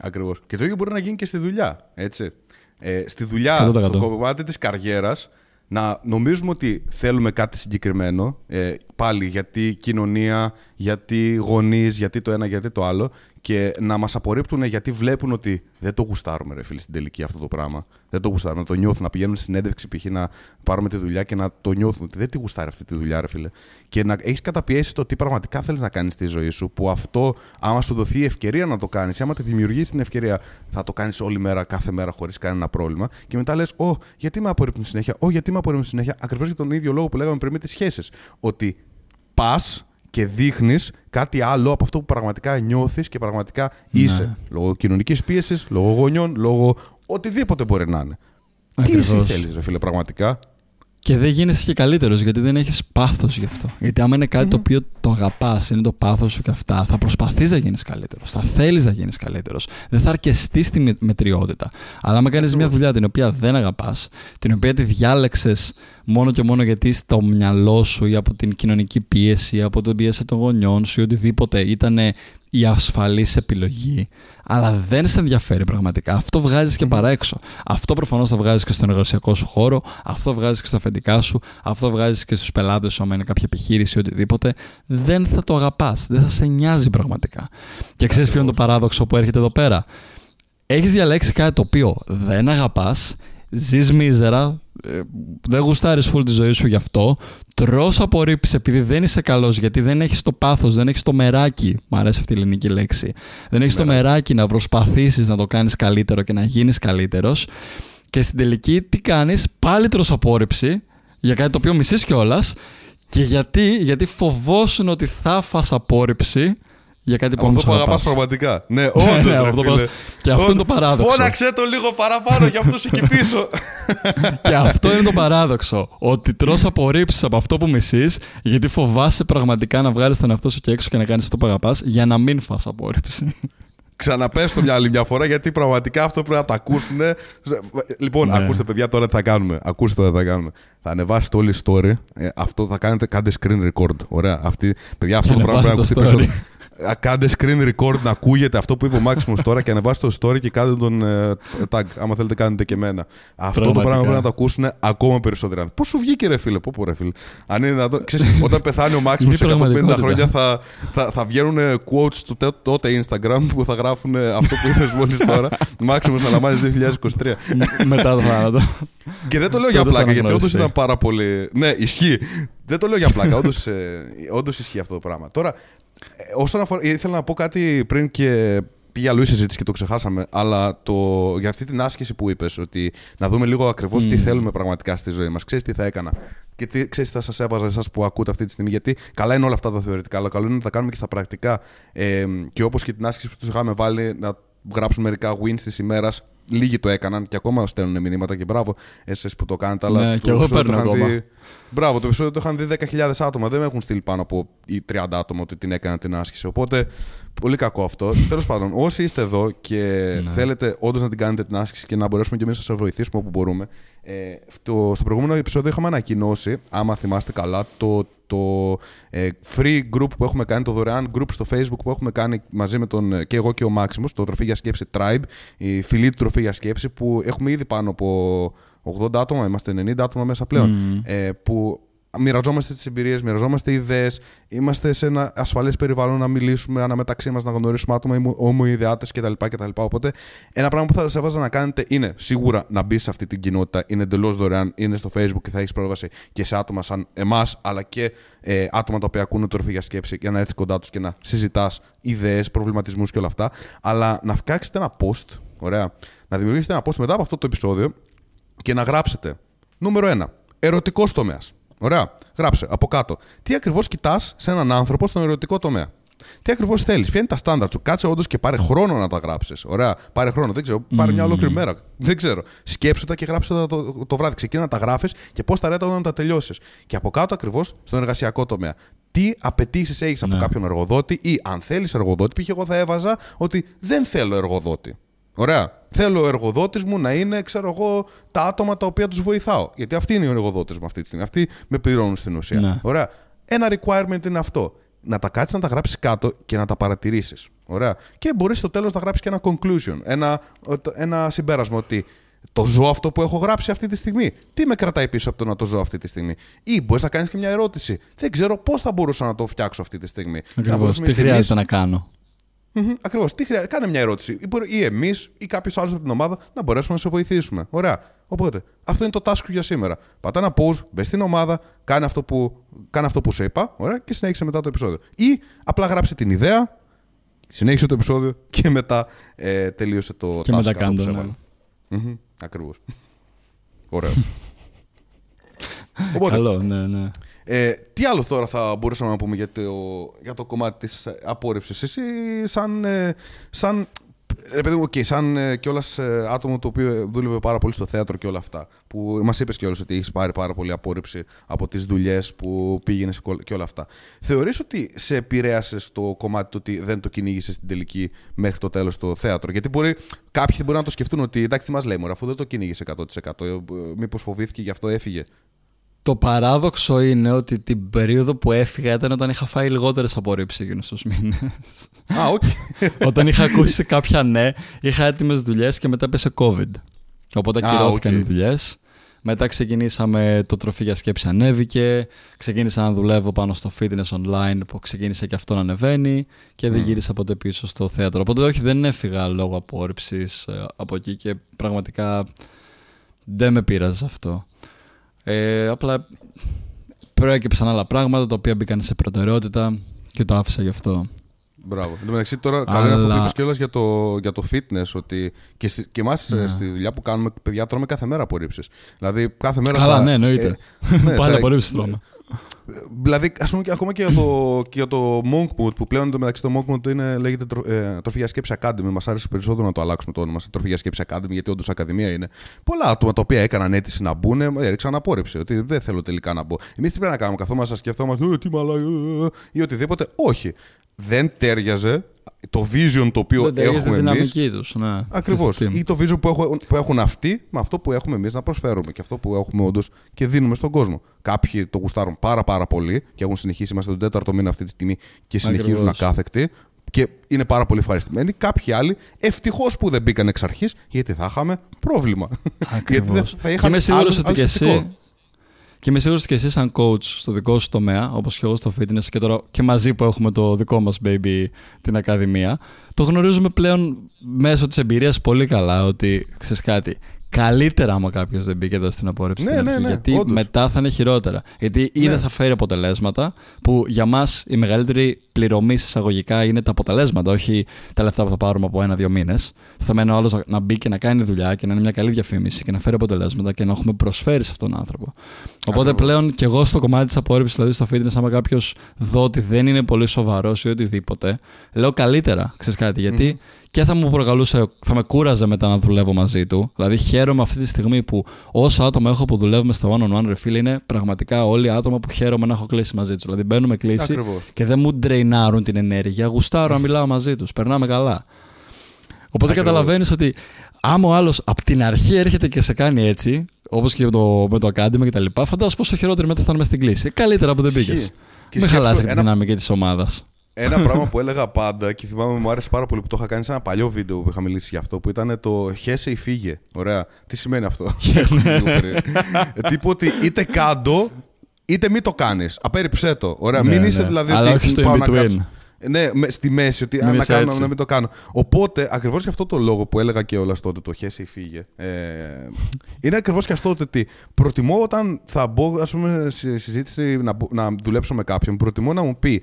Ακριβώς. Και το ίδιο μπορεί να γίνει και στη δουλειά. Έτσι. Ε, στη δουλειά, στο κομμάτι της καριέρας, να νομίζουμε ότι θέλουμε κάτι συγκεκριμένο, ε, πάλι γιατί κοινωνία, γιατί γονείς, γιατί το ένα, γιατί το άλλο και να μας απορρίπτουν γιατί βλέπουν ότι δεν το γουστάρουμε ρε φίλοι στην τελική αυτό το πράγμα. Δεν το γουστάρουμε, να το νιώθουν, να πηγαίνουν στην συνέντευξη π.χ. να πάρουμε τη δουλειά και να το νιώθουν ότι δεν τη γουστάρει αυτή τη δουλειά ρε φίλε. Και να έχεις καταπιέσει το τι πραγματικά θέλεις να κάνεις στη ζωή σου που αυτό άμα σου δοθεί η ευκαιρία να το κάνεις, άμα τη δημιουργήσει την ευκαιρία θα το κάνεις όλη μέρα, κάθε μέρα χωρίς κανένα πρόβλημα και μετά λες, Ω, γιατί με απορρίπτουν συνέχεια, Ω, γιατί με απορρίπτουν συνέχεια, ακριβώς για τον ίδιο λόγο που λέγαμε πριν με τις σχέσεις. Ότι πας και δείχνεις κάτι άλλο από αυτό που πραγματικά νιώθεις και πραγματικά ναι. είσαι. Λόγω κοινωνικής πίεσης, λόγω γονιών, λόγω οτιδήποτε μπορεί να είναι. Ακριβώς. Τι εσύ θέλεις, ρε φίλε, πραγματικά; Και δεν γίνεσαι και καλύτερος γιατί δεν έχεις πάθος γι' αυτό. Γιατί άμα είναι το οποίο το αγαπάς, είναι το πάθος σου και αυτά, θα προσπαθείς να γίνεις καλύτερος. Θα θέλεις να γίνεις καλύτερος. Δεν θα αρκεστείς στη μετριότητα. Αλλά άμα κάνεις μια δουλειά την οποία δεν αγαπάς, την οποία τη διάλεξες μόνο και μόνο γιατί στο μυαλό σου ή από την κοινωνική πίεση, από την πίεση των γονιών σου ή οτιδήποτε ήταν η ασφαλής επιλογή, αλλά δεν σε ενδιαφέρει πραγματικά. Αυτό βγάζεις και παρά έξω. Αυτό προφανώς θα βγάζεις και στον εργασιακό σου χώρο, αυτό βγάζεις και στα αφεντικά σου, αυτό βγάζεις και στους πελάτες σου, άμα είναι κάποια επιχείρηση ή οτιδήποτε. Δεν θα το αγαπάς, δεν θα σε νοιάζει πραγματικά. Και ξέρεις ποιο είναι το παράδοξο που έρχεται εδώ πέρα; Έχεις διαλέξει κάτι το οποίο δεν αγαπάς, ζεις μίζερα, ε, δεν γουστάρεις φουλ τη ζωή σου γι' αυτό. Τρώ απορρίψεις επειδή δεν είσαι καλός, γιατί δεν έχεις το πάθος, δεν έχεις το μεράκι. Μου αρέσει αυτή η ελληνική λέξη. Δεν έχεις το μεράκι να προσπαθήσεις να το κάνεις καλύτερο και να γίνεις καλύτερος. Και στην τελική τι κάνεις, πάλι τρώ απόρριψη για κάτι το οποίο μισείς κιόλας. Και γιατί, γιατί φοβόσουν ότι θα φας απόρριψη για κάτι που Αυτό που αγαπάς πραγματικά. Ναι, ναι όντως. ναι, και αυτό είναι το παράδοξο. Φώναξε το λίγο παραπάνω για αυτό εκεί πίσω. και αυτό είναι το παράδοξο. Ότι τρώ απορρίψεις από αυτό που μισείς, γιατί φοβάσαι πραγματικά να βγάλεις τον εαυτό σου και έξω και να κάνεις αυτό που αγαπάς, για να μην φας απόρριψη. Ξαναπες το μια άλλη μια φορά γιατί πραγματικά αυτό πρέπει να το ακούσουν. Λοιπόν, ναι. ακούστε παιδιά τώρα τι θα κάνουμε. Ακούστε τώρα τι θα κάνουμε. Θα ανεβάσετε όλη η story. Ε, αυτό θα κάνετε, κάντε screen record. Ωραία. Αυτή, παιδιά, αυτό το πράγμα πρέπει να ακούσετε πίσω. Κάντε screen record να ακούγεται αυτό που είπε ο Μάξιμος τώρα και ανεβάστε το story και κάντε τον uh, tag. Άμα θέλετε, κάνετε και εμένα. Αυτό το πράγμα πρέπει να το ακούσουν ακόμα περισσότερα. Πώς σου βγήκε, ρε φίλε, πού ρε φίλε. Αν είναι δυνατόν. όταν πεθάνει ο Μάξιμος σε 150 χρόνια θα, θα, θα βγαίνουν quotes του τότε Instagram που θα γράφουν αυτό που είπες μόλις τώρα. Μάξιμος να λαμβάνεις 2023. Μετά το θάνατο. Και δεν το λέω για πλάκα γιατί όντως ήταν πάρα πολύ. Ναι, ισχύει. Δεν το λέω για πλάκα. Όντως ισχύει αυτό το πράγμα. Τώρα, ε, όσον αφορά. Ήθελα να πω κάτι πριν και πήγε αλλού η συζήτηση και το ξεχάσαμε. Αλλά το, για αυτή την άσκηση που είπες, ότι να δούμε λίγο ακριβώς τι θέλουμε πραγματικά στη ζωή μας. Ξέρεις τι θα έκανα. Και τι ξέρεις τι θα σας έβαζα εσάς που ακούτε αυτή τη στιγμή. Γιατί καλά είναι όλα αυτά τα θεωρητικά, αλλά καλό είναι να τα κάνουμε και στα πρακτικά. Ε, και όπως και την άσκηση που τους είχαμε βάλει, να γράψουμε μερικά wins της ημέρας λίγοι το έκαναν και ακόμα στέλνουν μηνύματα και μπράβο εσείς που το κάνετε. Αλλά Ναι, το και εγώ επεισόδιο παίρνω το είχαν ακόμα. δει- Μπράβο, το επεισόδιο το είχαν δει 10.000 άτομα. Δεν με έχουν στείλει πάνω από οι 30 άτομα ότι την έκανα την άσκηση. Οπότε πολύ κακό αυτό. Τέλος πάντων, όσοι είστε εδώ και Ναι. θέλετε όντως να την κάνετε την άσκηση και να μπορέσουμε και εμείς να σας βοηθήσουμε όπου μπορούμε. Ε, στο, στο προηγούμενο επεισόδιο είχαμε ανακοινώσει, άμα θυμάστε καλά, το, το ε, free group που έχουμε κάνει, το δωρεάν group στο facebook που έχουμε κάνει μαζί με τον ε, και εγώ και ο Maximus, το Τροφή για Σκέψη Tribe, η φιλή του Τροφή για Σκέψη, που έχουμε ήδη πάνω από 80 άτομα, είμαστε 90 άτομα μέσα πλέον, ε, που μοιραζόμαστε τις εμπειρίες, μοιραζόμαστε ιδέες, είμαστε σε ένα ασφαλές περιβάλλον να μιλήσουμε αναμεταξύ μας, να γνωρίσουμε άτομα ομοειδεάτε κτλ, κτλ. Οπότε, ένα πράγμα που θα σας έβαζα να κάνετε είναι σίγουρα να μπει σε αυτή την κοινότητα. Είναι εντελώς δωρεάν, είναι στο Facebook και θα έχεις πρόσβαση και σε άτομα σαν εμάς, αλλά και ε, άτομα τα οποία ακούνε το ροφή για σκέψη για να έρθεις κοντά τους και να συζητάς ιδέες, προβληματισμούς και όλα αυτά. Αλλά να φτιάξετε ένα post, ωραία, να δημιουργήσετε ένα post μετά από αυτό το επεισόδιο και να γράψετε. Νούμερο 1. Ερωτικός τομέας. Ωραία. Γράψε από κάτω. Τι ακριβώς κοιτάς σε έναν άνθρωπο στον ερωτικό τομέα; Τι ακριβώς θέλεις, ποια είναι τα στάνταρ σου; Κάτσε όντως και πάρε χρόνο να τα γράψεις. Ωραία. Πάρε χρόνο, δεν ξέρω. Πάρε μια ολόκληρη μέρα. Δεν ξέρω. Σκέψου τα και γράψε τα το, το, βράδυ. Ξεκίνα να τα γράφεις και πώς τα ρέτα όταν τα τελειώσεις. Και από κάτω ακριβώς στον εργασιακό τομέα. Τι απαιτήσεις έχεις από Ναι. κάποιον εργοδότη ή αν θέλεις εργοδότη. Π.χ. εγώ θα έβαζα ότι δεν θέλω εργοδότη. Ωραία. Θέλω ο εργοδότης μου να είναι, ξέρω εγώ, τα άτομα τα οποία τους βοηθάω. Γιατί αυτοί είναι οι εργοδότες μου αυτή τη στιγμή. Αυτοί με πληρώνουν στην ουσία. Ναι. Ωραία. Ένα requirement είναι αυτό. Να τα κάτσεις να τα γράψεις κάτω και να τα παρατηρήσεις. Ωραία. Και μπορείς στο τέλος να γράψεις και ένα conclusion. Ένα, ένα συμπέρασμα ότι το ζω αυτό που έχω γράψει αυτή τη στιγμή. Τι με κρατάει πίσω από το να το ζω αυτή τη στιγμή; Ή μπορείς να κάνεις και μια ερώτηση. Δεν ξέρω πώς θα μπορούσα να το φτιάξω αυτή τη στιγμή. Να Ακριβώς. μπορέσουμε Τι και εμείς χρειάζεται να κάνω; Ακριβώς. Τι χρειάζεται. Κάνε μια ερώτηση. Ή, μπορεί- ή εμείς ή κάποιος άλλος από την ομάδα να μπορέσουμε να σε βοηθήσουμε. Ωραία. Οπότε, αυτό είναι το task σου για σήμερα. Πατά ένα pause, μπες στην ομάδα, κάνε αυτό που, κάνε αυτό που σου είπα ωραία, και συνέχισε μετά το επεισόδιο. Ή απλά γράψε την ιδέα, συνέχισε το επεισόδιο και μετά ε, τελείωσε το Και task μετά αυτό που κάνε σου το, έβαλα. ναι. Μμμ, Ακριβώς. Ωραίο. Οπότε, Καλό, ναι, ναι. Ε, τι άλλο τώρα θα μπορούσαμε να πούμε για το, για το κομμάτι της ε, απόρριψης; Εσύ σαν, ε, σαν Ρε παιδί μου, οκ, σαν ε, κιόλας άτομο το οποίο δούλευε πάρα πολύ στο θέατρο και όλα αυτά. Που μας είπες κιόλας ότι έχεις πάρει πάρα πολύ απόρριψη από τις δουλειές που πήγαινες και όλα αυτά. Θεωρείς ότι σε επηρέασε το κομμάτι του ότι δεν το κυνήγησες στην τελική μέχρι το τέλος το θέατρο; Γιατί μπορεί, κάποιοι μπορεί να το σκεφτούν ότι εντάξει, τι μας λέει, μωρέ, αφού δεν το κυνήγησε 100%. Μήπως φοβήθηκε γι' αυτό έφυγε; Το παράδοξο είναι ότι την περίοδο που έφυγα ήταν όταν είχα φάει λιγότερες απορρίψεις εκείνους τους μήνες. Α, οκ. όταν είχα ακούσει κάποια ναι, είχα έτοιμες δουλειές και μετά έπεσε COVID. Οπότε Α, ακυρώθηκαν οκ. οι δουλειές. Μετά ξεκινήσαμε το τροφή για σκέψη ανέβηκε. Ξεκίνησα να δουλεύω πάνω στο fitness online που ξεκίνησε και αυτό να ανεβαίνει και δεν γύρισα ποτέ πίσω στο θέατρο. Οπότε όχι, δεν έφυγα λόγω απόρριψη από εκεί και πραγματικά δεν με πείραζε αυτό. Ε, απλά προέκυψαν άλλα πράγματα τα οποία μπήκαν σε προτεραιότητα και το άφησα γι' αυτό. Μπράβο. Εν τω μεταξύ, τώρα καλό είναι αυτό που Αλλά- είπες κιόλας για το, για το fitness. Ότι και, στη- και εμάς Ναι. στη δουλειά που κάνουμε, παιδιά, τρώμε κάθε μέρα απορρίψεις. Δηλαδή, κάθε μέρα. Καλά, θα- ναι, εννοείται. ε, ναι, Πάλι θα- απορρίψεις τρώμε. Δηλαδή, ας πούμε, και ακόμα και για το, και για το Monk Mood, που πλέον το μεταξύ το Monk Mood είναι, λέγεται τρο, ε, Τροφή για Σκέψη Academy. Μας άρεσε περισσότερο να το αλλάξουμε το όνομα σε Τροφή για Σκέψη Academy, γιατί όντως Ακαδημία είναι. Πολλά άτομα τα οποία έκαναν αίτηση να μπουν, ε, έριξαν απόρριψη. Ότι δεν θέλω τελικά να μπω. Εμείς τι πρέπει να κάνουμε, καθόμαστε να σκεφτόμαστε, «Ε, τι μαλά, ε, ε, ε», ή οτιδήποτε. Όχι. Δεν τέριαζε το vision το οποίο Δεν ταιριάζει τη έχουμε εμεί. δυναμική τους. Ναι, Ακριβώς. Και στη team. Ή το vision που έχουν, που έχουν αυτοί με αυτό που έχουμε εμείς να προσφέρουμε και αυτό που έχουμε όντως και δίνουμε στον κόσμο. Κάποιοι το γουστάρουν πάρα πάρα πολύ και έχουν συνεχίσει. Είμαστε τον τέταρτο μήνα αυτή τη στιγμή και συνεχίζουν Ακριβώς. ακάθεκτοι. Και είναι πάρα πολύ ευχαριστημένοι. Κάποιοι άλλοι ευτυχώς που δεν μπήκαν εξ αρχής, γιατί θα είχαμε πρόβλημα. γιατί δεν Ακριβώς. θα Και είχαν είμαι σίγουρος άλλο- ότι άλλο και σκεπτικό. εσύ. Και είμαι σίγουρος ότι και εσύ, σαν coach στο δικό σου τομέα, όπως και εγώ στο fitness και τώρα και μαζί που έχουμε το δικό μας baby, την Ακαδημία, το γνωρίζουμε πλέον μέσω της εμπειρίας πολύ καλά ότι ξέρεις κάτι. Καλύτερα άμα κάποιος δεν μπήκε εδώ στην απόρριψη Ναι, στην ναι, αρχή, ναι, γιατί όντως. μετά θα είναι χειρότερα. Γιατί ή Ναι. δεν θα φέρει αποτελέσματα, που για μας η μεγαλύτερη πληρωμή σε εισαγωγικά είναι τα αποτελέσματα, όχι τα λεφτά που θα πάρουμε από ένα-δύο μήνες. Θα μένει ο άλλος να μπει και να κάνει δουλειά και να είναι μια καλή διαφήμιση και να φέρει αποτελέσματα και να έχουμε προσφέρει σε αυτόν τον άνθρωπο. Οπότε Ακριβώς. πλέον και εγώ στο κομμάτι της απόρριψης, δηλαδή στο fitness, άμα κάποιος δω ότι δεν είναι πολύ σοβαρός ή οτιδήποτε, λέω καλύτερα. Ξέρεις κάτι, γιατί και θα μου προκαλούσε, θα με κούραζε μετά να δουλεύω μαζί του. Δηλαδή χαίρομαι αυτή τη στιγμή που όσα άτομα έχω που δουλεύουμε στο one on one refill είναι πραγματικά όλοι άτομα που χαίρομαι να έχω κλείσει μαζί τους. Δηλαδή μπαίνουμε κλείσει Ακριβώς. και δεν μου ντρεϊνάρουν την ενέργεια. Γουστάρω να μιλάω μαζί τους. Περνάμε καλά. Οπότε Ακριβώς. καταλαβαίνεις ότι άμα ο άλλος από την αρχή έρχεται και σε κάνει έτσι, όπως και με το, με το Academy κτλ., φαντάζομαι πόσο χειρότερη μετά θα είναι μες στην κλίση. Καλύτερα που δεν Ισχύει. πήγες. Και Μην σκέψου, χαλάσει και τη ένα- δυναμική της ομάδας. Ένα πράγμα που έλεγα πάντα και θυμάμαι μου άρεσε πάρα πολύ που το είχα κάνει σε ένα παλιό βίντεο που είχα μιλήσει για αυτό που ήταν το χέσε ή φύγε. Ωραία. Τι σημαίνει αυτό; Ε, Τύπου ότι είτε κάντο είτε μην το κάνεις. Απέριψέ το. Ωραία. Ναι, μην είσαι ναι. δηλαδή. Αλλά ότι όχι στο πάω in να between. κάτσω. Ναι, με- στη μέση, ότι Μην αν να είσαι κάνω, έτσι. να μην το κάνω. Οπότε, ακριβώς για αυτό το λόγο που έλεγα και όλα τότε, το χέσε ή φύγε. Ε, είναι ακριβώς και αυτό ότι προτιμώ όταν θα μπω, ας πούμε, σε συζήτηση να, μπο- να δουλέψω με κάποιον, προτιμώ να μου πει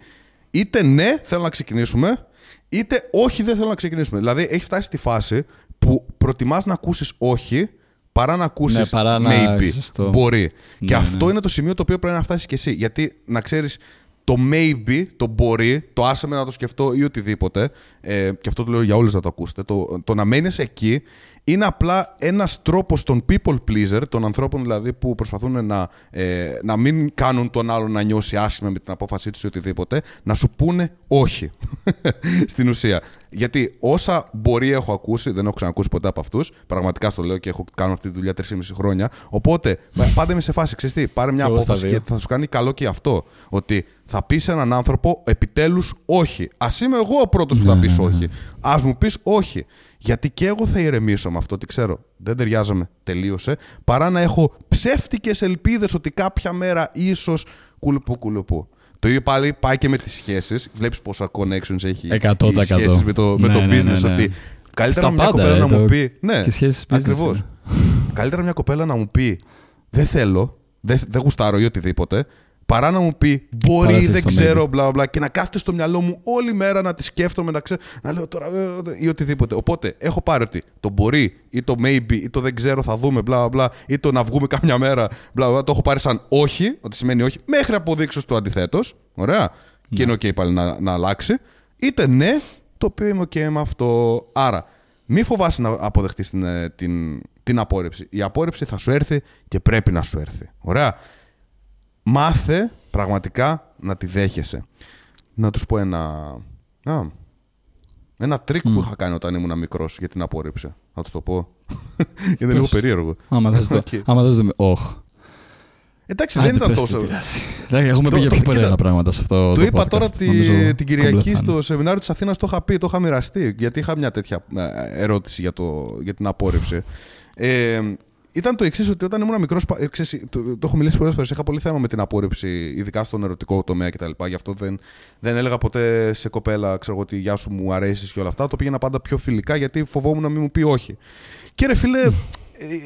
είτε ναι, θέλω να ξεκινήσουμε, είτε όχι, δεν θέλω να ξεκινήσουμε. Δηλαδή, έχει φτάσει στη φάση που προτιμάς να ακούσεις όχι παρά να ακούσεις Ναι, παρά να- maybe. σωστό. Μπορεί. και Ναι, αυτό ναι. είναι το σημείο το οποίο πρέπει να φτάσεις και εσύ. Γιατί να ξέρεις το maybe, το μπορεί, το άσε με να το σκεφτώ ή οτιδήποτε, ε, και αυτό το λέω για όλους να το ακούσετε, το, το να μένεις εκεί είναι απλά ένας τρόπος των people pleaser, των ανθρώπων δηλαδή που προσπαθούν να, ε, να μην κάνουν τον άλλον να νιώσει άσχημα με την απόφασή τους ή οτιδήποτε, να σου πούνε όχι. Στην ουσία. Γιατί όσα μπορεί έχω ακούσει, δεν έχω ξανακούσει ποτέ από αυτούς, πραγματικά στο λέω και έχω κάνω αυτή τη δουλειά 3,5 χρόνια. Οπότε πάντα είμαι σε φάση, ξέρεις τι, πάρε μια Και εγώ στα απόφαση δύο. και θα σου κάνει καλό και αυτό. Ότι θα πεις σε έναν άνθρωπο επιτέλους όχι. Α είμαι εγώ ο πρώτος που θα Ναι, πεις ναι, ναι. όχι. Α μου πεις όχι. Γιατί και εγώ θα ηρεμήσω με αυτό. Τι ξέρω, δεν ταιριάζαμε, τελείωσε. Παρά να έχω ψεύτικες ελπίδες ότι κάποια μέρα ίσως κουλουπού κουλουπού. Το ίδιο πάλι πάει και με τις σχέσεις. Βλέπεις πόσα connections έχει Εκατό οι τα εκατό. σχέσεις με το, με Ναι, το ναι, business. ναι, ναι. Ότι καλύτερα Στα μια πάντα, κοπέλα ε, να το- μου πει. Ναι, και σχέσεις business ακριβώς. είναι. Καλύτερα μια κοπέλα να μου πει δεν θέλω, δεν, δεν γουστάρω ή οτιδήποτε, παρά να μου πει μπορεί, Παρά δεν στο ξέρω, maybe. μπλα μπλα, και να κάθεται στο μυαλό μου όλη μέρα να τη σκέφτομαι, να, ξέρω, να λέω τώρα ε, ε, ή οτιδήποτε. Οπότε έχω πάρει ότι το μπορεί ή το maybe ή το δεν ξέρω, θα δούμε, μπλα μπλα, ή το να βγούμε κάμια μέρα, μπλα μπλα. Το έχω πάρει σαν όχι, ότι σημαίνει όχι, μέχρι αποδείξω το αντιθέτως. Ωραία. Και είναι OK πάλι να, να αλλάξει. Είτε ναι, το οποίο είμαι OK με αυτό. Άρα, μη φοβάσαι να αποδεχτείς την, ε, την, την απόρριψη. Η απόρριψη θα σου έρθει και πρέπει να σου έρθει. Ωραία. Μάθε πραγματικά να τη δέχεσαι. Να τους πω ένα... Α, ένα τρικ που είχα κάνει όταν ήμουν μικρός για την απόρριψη. Να τους το πω. είναι λίγο Πες. περίεργο. Άμα δεν το. Οκ. Άμα δεν το. Όχ. Εντάξει, δεν ήταν τόσο... Δηλαδή, έχουμε Το- πει για το- πιο κοίτα, περίεργα πράγματα σε αυτό. Το, το είπα podcast. τώρα τη, Νομίζω την Κυριακή κομπλέ θα στο σεμινάριο της Αθήνας, το είχα πει, το είχα μοιραστεί, γιατί είχα μια τέτοια ε, ερώτηση για, το, για την απόρριψη. Ε, ήταν το εξής, ότι όταν ήμουν μικρός. Το, το έχω μιλήσει πολλές φορές. Είχα πολύ θέμα με την απόρριψη, ειδικά στον ερωτικό τομέα κτλ. Γι' αυτό δεν, δεν έλεγα ποτέ σε κοπέλα, ξέρω εγώ, ότι γεια σου μου αρέσεις και όλα αυτά. Το πήγαινα πάντα πιο φιλικά, γιατί φοβόμουν να μην μου πει όχι. Και ρε φίλε, ε,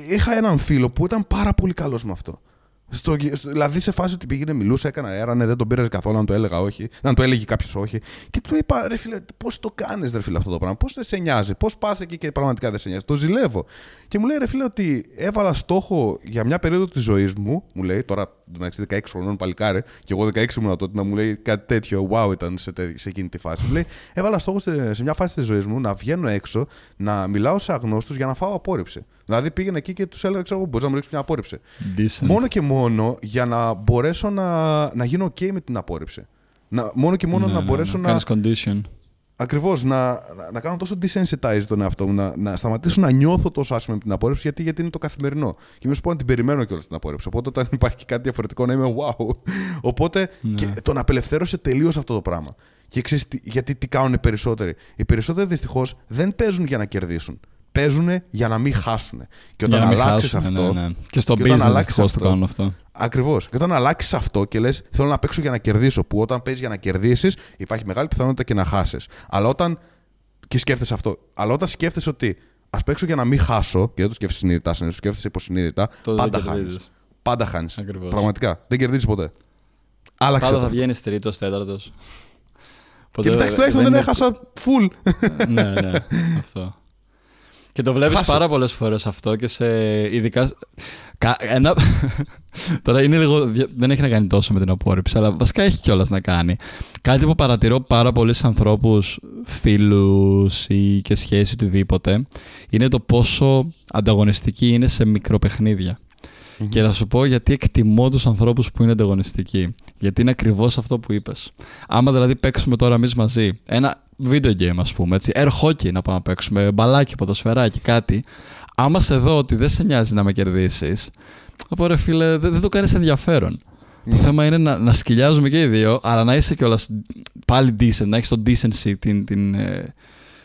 είχα έναν φίλο που ήταν πάρα πολύ καλός με αυτό. Στο, στο- δηλαδή σε φάση ότι πήγαινε, μιλούσε, έκανα έρανε, δεν τον πήρε καθόλου να το έλεγα όχι, να το έλεγε κάποιος όχι. Και του είπα, ρε φίλε, πώς το κάνεις, ρε φίλε, αυτό το πράγμα, πώς δεν σε νοιάζει, πώς πας εκεί και πραγματικά δεν σε νοιάζει; Το ζηλεύω. Και μου λέει, ρε φίλε, ότι έβαλα στόχο για μια περίοδο της ζωής μου, μου λέει, τώρα μεταξύ 16 χρονών παλικάρι, και εγώ 16 ήμουν τότε, να μου λέει κάτι τέτοιο, wow ήταν σε, τε- σε εκείνη τη φάση. Μου λέει, έβαλα στόχο σε, σε μια φάση της ζωής μου να βγαίνω έξω, να μιλάω σε αγνώστους για να φάω απόρριψη. Δηλαδή πήγαινε εκεί και τους έλεγα, ξέρω εγώ, μπορείς να μου ρίξεις μια απόρριψη. Decent. Μόνο και μόνο για να μπορέσω να, να γίνω OK με την απόρριψη. Να, μόνο και μόνο Ναι, να ναι, μπορέσω ναι. να. Κάνεις condition. Ακριβώς, να, να, να κάνω τόσο desensitize τον εαυτό μου, να, να σταματήσω να νιώθω τόσο άσχημα με την απόρριψη, γιατί, γιατί είναι το καθημερινό. Και μην σου πω να την περιμένω κιόλας την απόρριψη. Οπότε όταν υπάρχει και κάτι διαφορετικό να είμαι wow. Οπότε Ναι. και τον απελευθέρωσε τελείως αυτό το πράγμα. Και ξέρεις τι- γιατί τι κάνουν οι περισσότεροι. Οι περισσότεροι δυστυχώς δεν παίζουν για να κερδίσουν. Παίζουν για να μην χάσουν. Και όταν Για να μην αλλάξεις χάσουν, αυτό. ναι, ναι. Και στο και όταν business αλλάξεις δυστυχώς το αυτό, κάνουν αυτό. Ακριβώς. Και όταν αλλάξεις αυτό και λες, θέλω να παίξω για να κερδίσω, που όταν παίζεις για να κερδίσεις, υπάρχει μεγάλη πιθανότητα και να χάσεις. Αλλά όταν. και σκέφτεσαι αυτό. Αλλά όταν σκέφτεσαι ότι ας παίξω για να μην χάσω, και δεν το σκέφτεσαι συνειδητά, συνήθω το σκέφτεσαι υποσυνείδητα, Τότε πάντα δεν χάνεις. κερδίζεις. Πάντα χάνεις. Ακριβώς. Πραγματικά. Δεν κερδίζεις ποτέ. Άλλαξε Πάντα το. θα βγαίνεις τρίτος, τέταρτος. Και εντάξει, τουλάχιστον δεν έχασα full. ναι, ναι, αυτό. Και το βλέπεις Χάσε. πάρα πολλές φορές αυτό και σε ειδικά. Κα- Ένα... Τώρα είναι λίγο. δια- Δεν έχει να κάνει τόσο με την απόρριψη, αλλά βασικά έχει κιόλας να κάνει. Κάτι που παρατηρώ πάρα πολλοί ανθρώπους, φίλους ή και σχέση οτιδήποτε, είναι το πόσο ανταγωνιστικοί είναι σε μικροπαιχνίδια. Και να σου πω γιατί εκτιμώ τους ανθρώπους που είναι ανταγωνιστικοί. Γιατί είναι ακριβώς αυτό που είπες. Άμα δηλαδή παίξουμε τώρα εμείς μαζί ένα video game, ας πούμε, έτσι, air hockey να πάμε να παίξουμε, μπαλάκι, ποδοσφαιράκι, κάτι. Άμα σε δω ότι δεν σε νοιάζει να με κερδίσεις, θα πω ρε φίλε, δεν, δεν το κάνεις ενδιαφέρον. Το θέμα είναι να, να σκυλιάζουμε και οι δύο, αλλά να είσαι κιόλας πάλι decent, να έχεις το decency, την, την, ε,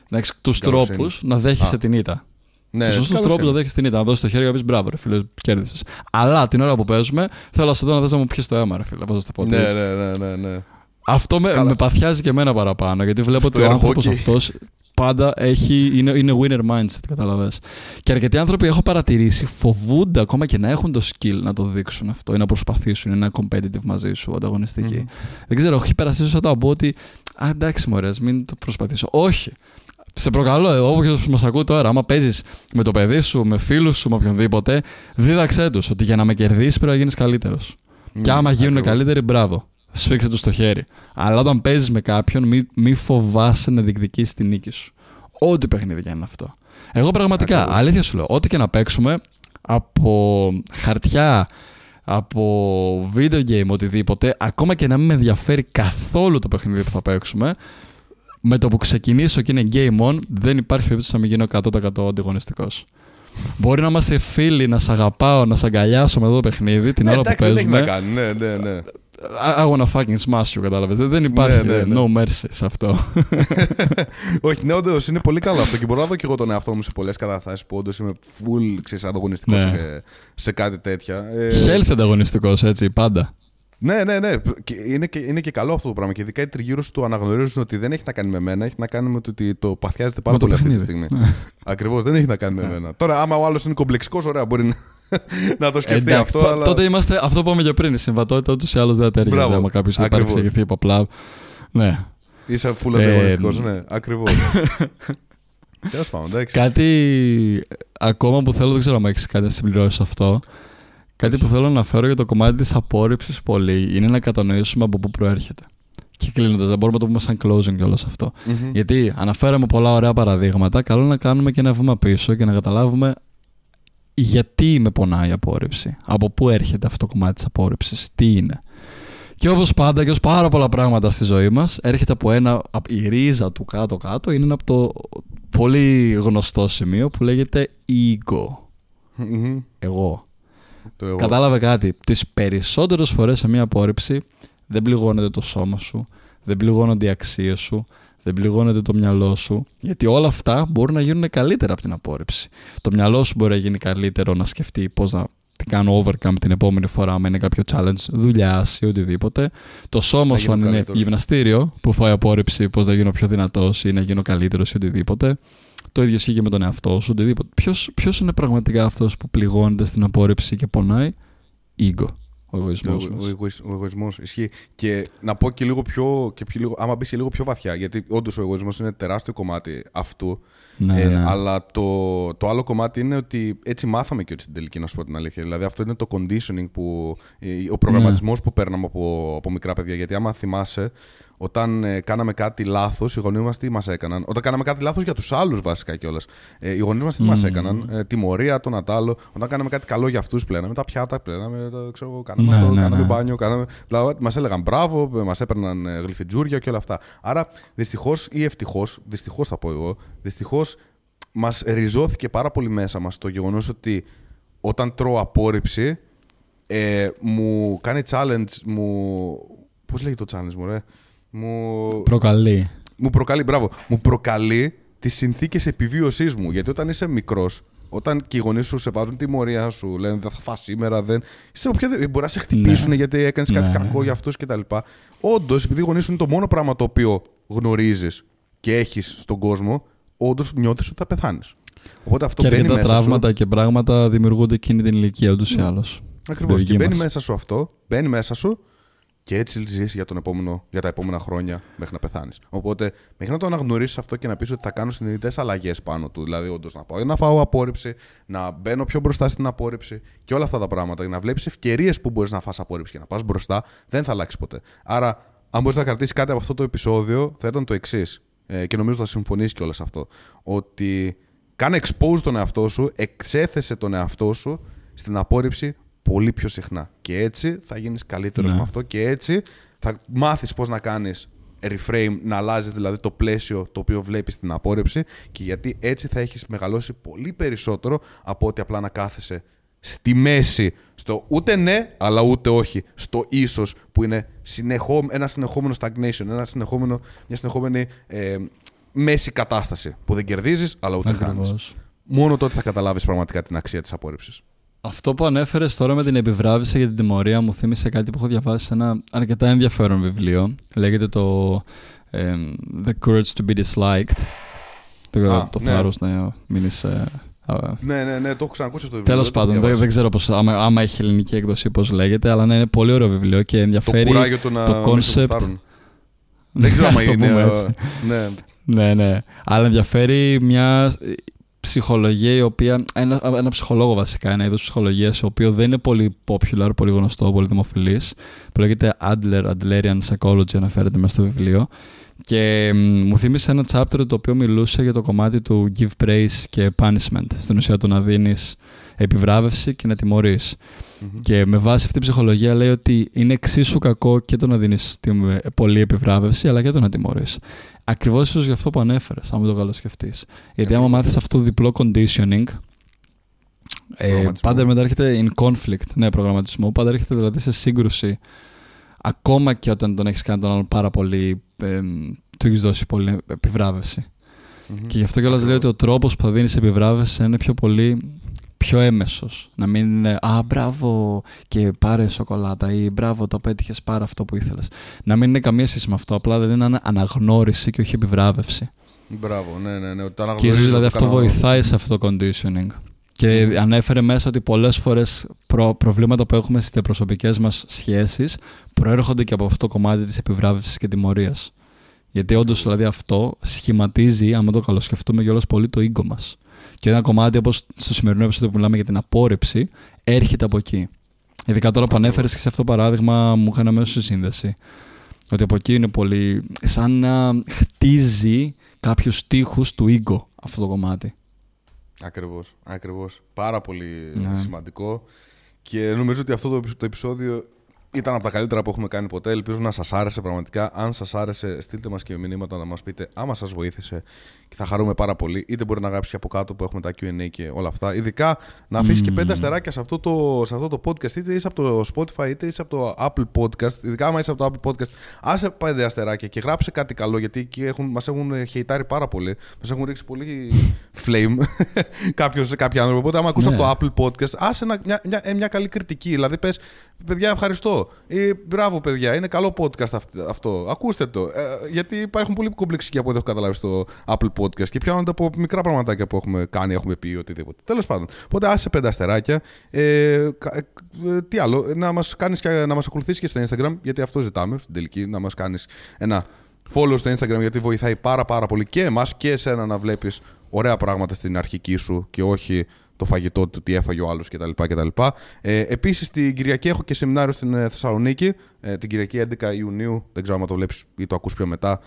να έχεις τους Καλοσύνη. τρόπους να δέχεσαι Α. την ήττα. Ναι, Του σωστού καλώς τρόπου να είναι. δέχεσαι την ήττα. Να δώσεις το χέρι και να πεις μπράβο, ρε φίλε, κέρδισες. Αλλά την ώρα που παίζουμε, θέλω να σε δω να δες να μου πιεις το αίμα, ρε φίλε. Πώ θα το πω. τι- Ναι, ναι, ναι, ναι, ναι. Αυτό με, Καλά. με παθιάζει και εμένα παραπάνω, γιατί βλέπω Στο ότι ο air άνθρωπος hockey. αυτός πάντα έχει, είναι, είναι winner mindset, καταλαβες. Και αρκετοί άνθρωποι έχω παρατηρήσει φοβούνται ακόμα και να έχουν το skill να το δείξουν αυτό ή να προσπαθήσουν, είναι competitive μαζί σου, ανταγωνιστικοι Δεν ξέρω, έχει περάσει όσο το πω ότι Α, εντάξει, μωρές, ας μην το προσπαθήσω. Όχι. Σε προκαλώ, ε, όποιος μας ακούει τώρα, άμα παίζεις με το παιδί σου, με φίλους σου, με οποιονδήποτε, δίδαξέ τους ότι για να με κερδίσεις πρέπει να γίνεις καλύτερος. Και άμα γίνουν Ακριβώς. καλύτεροι, μπράβο. Σφίξε τους στο χέρι. Αλλά όταν παίζεις με κάποιον, μη, μη φοβάσαι να διεκδικήσεις τη νίκη σου. Ό,τι παιχνίδι και αν είναι αυτό. Εγώ πραγματικά, Ακριβώς. αλήθεια σου λέω, ό,τι και να παίξουμε από χαρτιά, από video game, οτιδήποτε, ακόμα και να μην με ενδιαφέρει καθόλου το παιχνίδι που θα παίξουμε, με το που ξεκινήσω και είναι game on, δεν υπάρχει περίπτωση να μην γίνω 100% αντιγωνιστικός. Μπορεί να είμαστε φίλοι, να σε αγαπάω, να σε αγκαλιάσω με αυτό το παιχνίδι την Ναι, ώρα που εντάξει, δεν έχει να παίζουμε. κάνει. Ναι, ναι, ναι. I, I wanna fucking smash you, κατάλαβες. Δεν, δεν υπάρχει Ναι, ναι, ναι. no mercy σε αυτό. Όχι, ναι, όντως είναι πολύ καλό αυτό και μπορώ να δω και εγώ τον εαυτό μου σε πολλές καταστάσεις που όντως είμαι full ξέρεις, ανταγωνιστικός Ναι. σε, σε κάτι τέτοια. Ε, Health ανταγωνιστικός, έτσι, πάντα. Ναι, ναι, ναι. Και είναι, και, είναι και καλό αυτό το πράγμα. Και ειδικά οι τριγύρω του αναγνωρίζουν ότι δεν έχει να κάνει με μένα, έχει να κάνει με το ότι το παθιάζεται πάρα Με το πολύ αυτή τη παιχνίδι. στιγμή. Ακριβώς, δεν έχει να κάνει με μένα. Τώρα, άμα ο άλλος είναι κομπλεξικός, ωραία, μπορεί να, να το σκεφτεί Εντάξει, αυτό. το- αλλά... τότε είμαστε, αυτό που είπαμε και πριν. Η συμβατότητα ούτως ή άλλως δεν ταιριάζει. Μπράβο, Άμα κάποιος δεν ακριβώς. παρεξηγηθεί από απλά. Ναι. Είσαι full Ε, ανταγωνιστικό, ναι, ακριβώς. Τέλος πάντων, εντάξει. Κάτι ακόμα που θέλω, δεν ξέρω αν έχεις κάτι να συμπληρώσεις σε αυτό. Κάτι που θέλω να αναφέρω για το κομμάτι της απόρριψης πολύ είναι να κατανοήσουμε από πού προέρχεται. Και κλείνοντας, δεν μπορούμε να το πούμε σαν closing κιόλα αυτό. Μμμ. Γιατί αναφέραμε πολλά ωραία παραδείγματα. Καλό να κάνουμε και ένα βήμα πίσω και να καταλάβουμε γιατί με πονάει η απόρριψη. Από πού έρχεται αυτό το κομμάτι της απόρριψης, τι είναι. Και όπως πάντα και ως πάρα πολλά πράγματα στη ζωή μας, έρχεται από ένα. απ- Η ρίζα του κάτω-κάτω είναι ένα από το πολύ γνωστό σημείο που λέγεται ego. Μμμ. Εγώ. Το εγώ. Κατάλαβε κάτι. Τις περισσότερες φορές σε μια απόρριψη δεν πληγώνεται το σώμα σου, δεν πληγώνονται οι αξίες σου, δεν πληγώνεται το μυαλό σου. Γιατί όλα αυτά μπορούν να γίνουν καλύτερα από την απόρριψη. Το μυαλό σου μπορεί να γίνει καλύτερο να σκεφτεί πώς να την κάνω overcome την επόμενη φορά, αν είναι κάποιο challenge δουλειάς ή οτιδήποτε. Το σώμα Να σου, γίνω αν είναι καλύτερος. γυμναστήριο που φάει απόρριψη, πώς να γίνω πιο δυνατός ή να γίνω καλύτερος ή οτιδήποτε. Το ίδιο ισχύει και με τον εαυτό σου, οτιδήποτε. Ποιος είναι πραγματικά αυτός που πληγώνεται στην απόρριψη και πονάει, ego. Ο εγωισμός. Ο, ο, εγωισ- ο εγωισμός ισχύει. Και να πω και λίγο πιο. Και πιο λίγο, άμα μπει και λίγο πιο βαθιά, γιατί όντως ο εγωισμός είναι τεράστιο κομμάτι αυτού. Ναι, ε, ναι. Αλλά το, το άλλο κομμάτι είναι ότι έτσι μάθαμε και ότι στην τελική, να σου πω την αλήθεια. Δηλαδή, αυτό είναι το conditioning που. ε, ο προγραμματισμός που παίρναμε από, από μικρά παιδιά. Γιατί άμα θυμάσαι, όταν ε, κάναμε κάτι λάθος, οι γονείς μας τι μας έκαναν; Όταν κάναμε κάτι λάθος για τους άλλους, βασικά κιόλας. Ε, οι γονείς μας τι μας Μμμ. έκαναν; Ε, τιμωρία, τον ατάλο. Όταν κάναμε κάτι καλό για αυτούς, πλέναμε τα πιάτα, πλέναμε. Το, ξέρω, εγώ, κάναμε Ναι, αυτό, ναι, κάναμε ναι. μπάνιο, κάναμε. Μας έλεγαν μπράβο, μας έπαιρναν ε, γλυφιτζούρια και όλα αυτά. Άρα, δυστυχώς ή ευτυχώς, δυστυχώς θα πω εγώ, δυστυχώς μας ριζώθηκε πάρα πολύ μέσα μας το γεγονός ότι όταν τρώω απόρριψη, ε, μου κάνει challenge, μου. Πώς λέγεται το challenge μου, ρε. Μου, Προκαλεί. μου προκαλεί, μπράβο, μου προκαλεί τις συνθήκες επιβίωσής μου. Γιατί όταν είσαι μικρός, όταν και οι γονείς σου σε βάζουν τιμωρία, σου λένε δεν θα φας σήμερα, δεν. Σε όποια... Μπορεί να σε χτυπήσουν Ναι. γιατί έκανες κάτι Ναι, κακό ναι. για αυτούς κτλ. Όντως, επειδή οι γονείς σου είναι το μόνο πράγμα το οποίο γνωρίζεις και έχεις στον κόσμο, όντως νιώθεις ότι θα πεθάνεις. Οπότε αυτό Και μπαίνει αρκετά μέσα τραύματα σου. και πράγματα δημιουργούνται εκείνη την ηλικία ούτως ή άλλως. Ακριβώς. Και μπαίνει μέσα σου αυτό, μπαίνει μέσα σου Και έτσι ζεις για, τον επόμενο, για τα επόμενα χρόνια μέχρι να πεθάνεις. Οπότε, μέχρι να το αναγνωρίσεις αυτό και να πεις ότι θα κάνω συνειδητές αλλαγές πάνω του. Δηλαδή, όντως να πάω να φάω απόρριψη, να μπαίνω πιο μπροστά στην απόρριψη και όλα αυτά τα πράγματα. Να βλέπεις ευκαιρίες που μπορείς να φας απόρριψη και να πας μπροστά, δεν θα αλλάξει ποτέ. Άρα, αν μπορείς να κρατήσεις κάτι από αυτό το επεισόδιο, θα ήταν το εξής. Ε, και νομίζω θα συμφωνήσει κιόλας αυτό. Ότι κάνε expose τον εαυτό σου, εξέθεσε τον εαυτό σου στην απόρριψη πολύ πιο συχνά. Και έτσι θα γίνεις καλύτερος Ναι. με αυτό και έτσι θα μάθεις πώς να κάνεις reframe, να αλλάζεις δηλαδή το πλαίσιο το οποίο βλέπεις στην απόρριψη και γιατί έτσι θα έχεις μεγαλώσει πολύ περισσότερο από ότι απλά να κάθεσαι στη μέση, στο ούτε ναι, αλλά ούτε όχι, στο ίσως που είναι συνεχό, ένα συνεχόμενο stagnation, ένα συνεχόμενο, μια συνεχόμενη ε, μέση κατάσταση που δεν κερδίζεις αλλά ούτε χάνεις. Ακριβώς. Μόνο τότε θα καταλάβεις πραγματικά την αξία της απόρριψης. Αυτό που ανέφερες τώρα με την επιβράβευση για την τιμωρία μου θύμισε κάτι που έχω διαβάσει σε ένα αρκετά ενδιαφέρον βιβλίο. Λέγεται το ε, The Courage to be Disliked. Το, Α, το ναι. θάρρος να μείνεις... ε, α, Ναι, ναι, ναι, το έχω ξανακούσει αυτό το βιβλίο. Τέλος δεν το έχω πάντων, δεν, διαβάσει. δεν ξέρω πώς, άμα, άμα έχει ελληνική έκδοση πώς λέγεται, αλλά ναι, είναι πολύ ωραίο βιβλίο και Το ενδιαφέρει. κουράγιο του να το μην σε concept- γουστάρουν. Δεν ξέρω Ας αν το είναι. πούμε ε, έτσι. Ναι, Ναι, ναι. Αλλά ενδιαφέρει μια ε, ψυχολογία η οποία. Ένα, ένα ψυχολόγο βασικά, ένα είδος ψυχολογίας, ο οποίος δεν είναι πολύ popular, πολύ γνωστό, πολύ δημοφιλής. Που λέγεται Adler, Adlerian Psychology, αναφέρεται μέσα στο βιβλίο. Και μ, μου θύμισε ένα chapter το οποίο μιλούσε για το κομμάτι του give praise και punishment. Στην ουσία του να δίνεις επιβράβευση και να τιμωρείς. Μμμ. Και με βάση αυτή η ψυχολογία λέει ότι είναι εξίσου κακό και το να δίνεις πολλή επιβράβευση, αλλά και το να τιμωρείς. Ακριβώς ίσως γι' αυτό που ανέφερες, αν μην το καλοσκεφτείς. Γιατί άμα Ακριβώς. μάθεις αυτό το διπλό conditioning, ε, Προγραμματισμό. πάντα μετά έρχεται in conflict, ναι, προγραμματισμό, πάντα έρχεται δηλαδή σε σύγκρουση. Ακόμα και όταν τον έχεις κάνει τον άλλον πάρα πολύ, ε, του έχεις δώσει πολύ επιβράβευση. Μμμ. Και γι' αυτό κιόλας λέει Ακριβώς. ότι ο τρόπος που θα δίνεις επιβράβευση είναι πιο πολύ πιο έμεσος. Να μην είναι Α, μπράβο και πάρε σοκολάτα ή μπράβο, το πέτυχες, πάρε αυτό που ήθελες. Να μην είναι καμία σχέση με αυτό. Απλά δεν είναι αναγνώριση και όχι επιβράβευση. Μπράβο, ναι, ναι, ναι. Το Και αναγνωρίζω, ίσω δηλαδή το αυτό κάνω- βοηθάει σε αυτό το conditioning. Και ανέφερε μέσα ότι πολλές φορές προ- προβλήματα που έχουμε στις προσωπικές μας σχέσεις προέρχονται και από αυτό το κομμάτι της επιβράβευσης και τιμωρίας. Γιατί όντως δηλαδή αυτό σχηματίζει, άμα το καλοσκεφτούμε κιόλας πολύ, το ego μας. Και ένα κομμάτι όπως στο σημερινό επεισόδιο που μιλάμε για την απόρριψη έρχεται από εκεί. Ειδικά τώρα που ανέφερες και σε αυτό το παράδειγμα μου είχαν αμέσως σύνδεση. Ότι από εκεί είναι πολύ. σαν να χτίζει κάποιους τείχου του ego αυτό το κομμάτι. Ακριβώς, ακριβώς. Πάρα πολύ Ναι. σημαντικό. Και νομίζω ότι αυτό το, επει- το επεισόδιο ήταν από τα καλύτερα που έχουμε κάνει ποτέ. Ελπίζω να σας άρεσε πραγματικά. Αν σας άρεσε, στείλτε μας και μηνύματα να μας πείτε άμα σας βοήθησε και θα χαρούμε πάρα πολύ. Είτε μπορεί να γράψει και από κάτω που έχουμε τα Q&A και όλα αυτά. Ειδικά να αφήσεις και πέντε αστεράκια σε αυτό, το, σε αυτό το podcast, είτε είσαι από το Spotify είτε είσαι από το Apple Podcast. Ειδικά άμα είσαι από το Apple Podcast, άσε πέντε αστεράκια και γράψε κάτι καλό γιατί εκεί έχουν, μας έχουν χεϊτάρει πάρα πολύ. Μας έχουν ρίξει πολύ flame κάποιος, κάποιοι άνθρωποι. Οπότε άμα ακούς Ναι. από το Apple Podcast, άσε ένα- μια, μια, ε, μια καλή κριτική. Δηλαδή πες, παιδιά ευχαριστώ. Ή μπράβο παιδιά, είναι καλό podcast αυτ- αυτό. Ακούστε το. Ε, γιατί υπάρχουν πολύ κομπλεξικοί από ό,τι έχω καταλάβει στο Apple Podcast και πιάνονται από μικρά πραγματάκια που έχουμε κάνει, έχουμε πει οτιδήποτε. Τέλος πάντων. Οπότε άσε πέντε αστεράκια. Ε, κα- ε, τι άλλο, να μας, κάνεις και, να μας ακολουθήσεις και στο Instagram, γιατί αυτό ζητάμε στην τελική, να μας κάνεις ένα follow στο Instagram γιατί βοηθάει πάρα πάρα πολύ και εμάς και εσένα να βλέπεις ωραία πράγματα στην αρχική σου και όχι το φαγητό του, τι έφαγε ο άλλος κτλ. κτλ. Ε, επίσης την Κυριακή έχω και σεμινάριο στην ε, Θεσσαλονίκη, ε, την Κυριακή 11 Ιουνίου, δεν ξέρω αν το βλέπεις ή το ακούς πιο μετά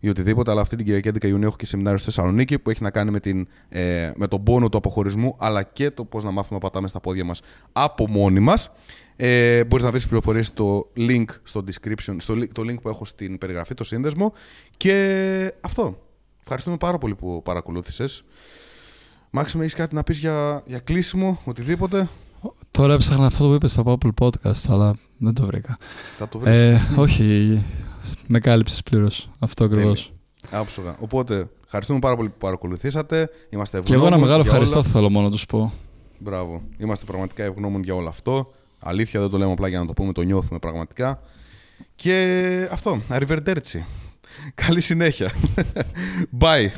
ή οτιδήποτε, αλλά αυτή την Κυριακή 11 Ιουνίου έχω και σεμινάριο στη Θεσσαλονίκη που έχει να κάνει με, την, ε, με τον πόνο του αποχωρισμού αλλά και το πώς να μάθουμε να πατάμε στα πόδια μας από μόνοι μας. Ε, μπορείς να βρεις πληροφορίες στο link στο description, στο li- το link που έχω στην περιγραφή, το σύνδεσμο και αυτό. Ευχαριστούμε πάρα πολύ που παρακολούθησες. Μάξιμο, έχεις κάτι να πεις για, για κλείσιμο, οτιδήποτε; Τώρα έψαχνα αυτό που είπες από Apple Podcast, αλλά δεν το βρήκα. Θα το βρεις. Ε, όχι, με κάλυψες πλήρως. Αυτό ακριβώς. Τέλεια. Άψογα. Οπότε, ευχαριστούμε πάρα πολύ που παρακολουθήσατε. Είμαστε Και εγώ ένα ευγνώμων μεγάλο για όλα. ευχαριστώ θέλω μόνο να τους πω. Μπράβο. Είμαστε πραγματικά ευγνώμων για όλο αυτό. Αλήθεια, δεν το λέμε απλά για να το πούμε, το νιώθουμε πραγματικά. Και αυτό. Arrivederci. Καλή συνέχεια. Bye.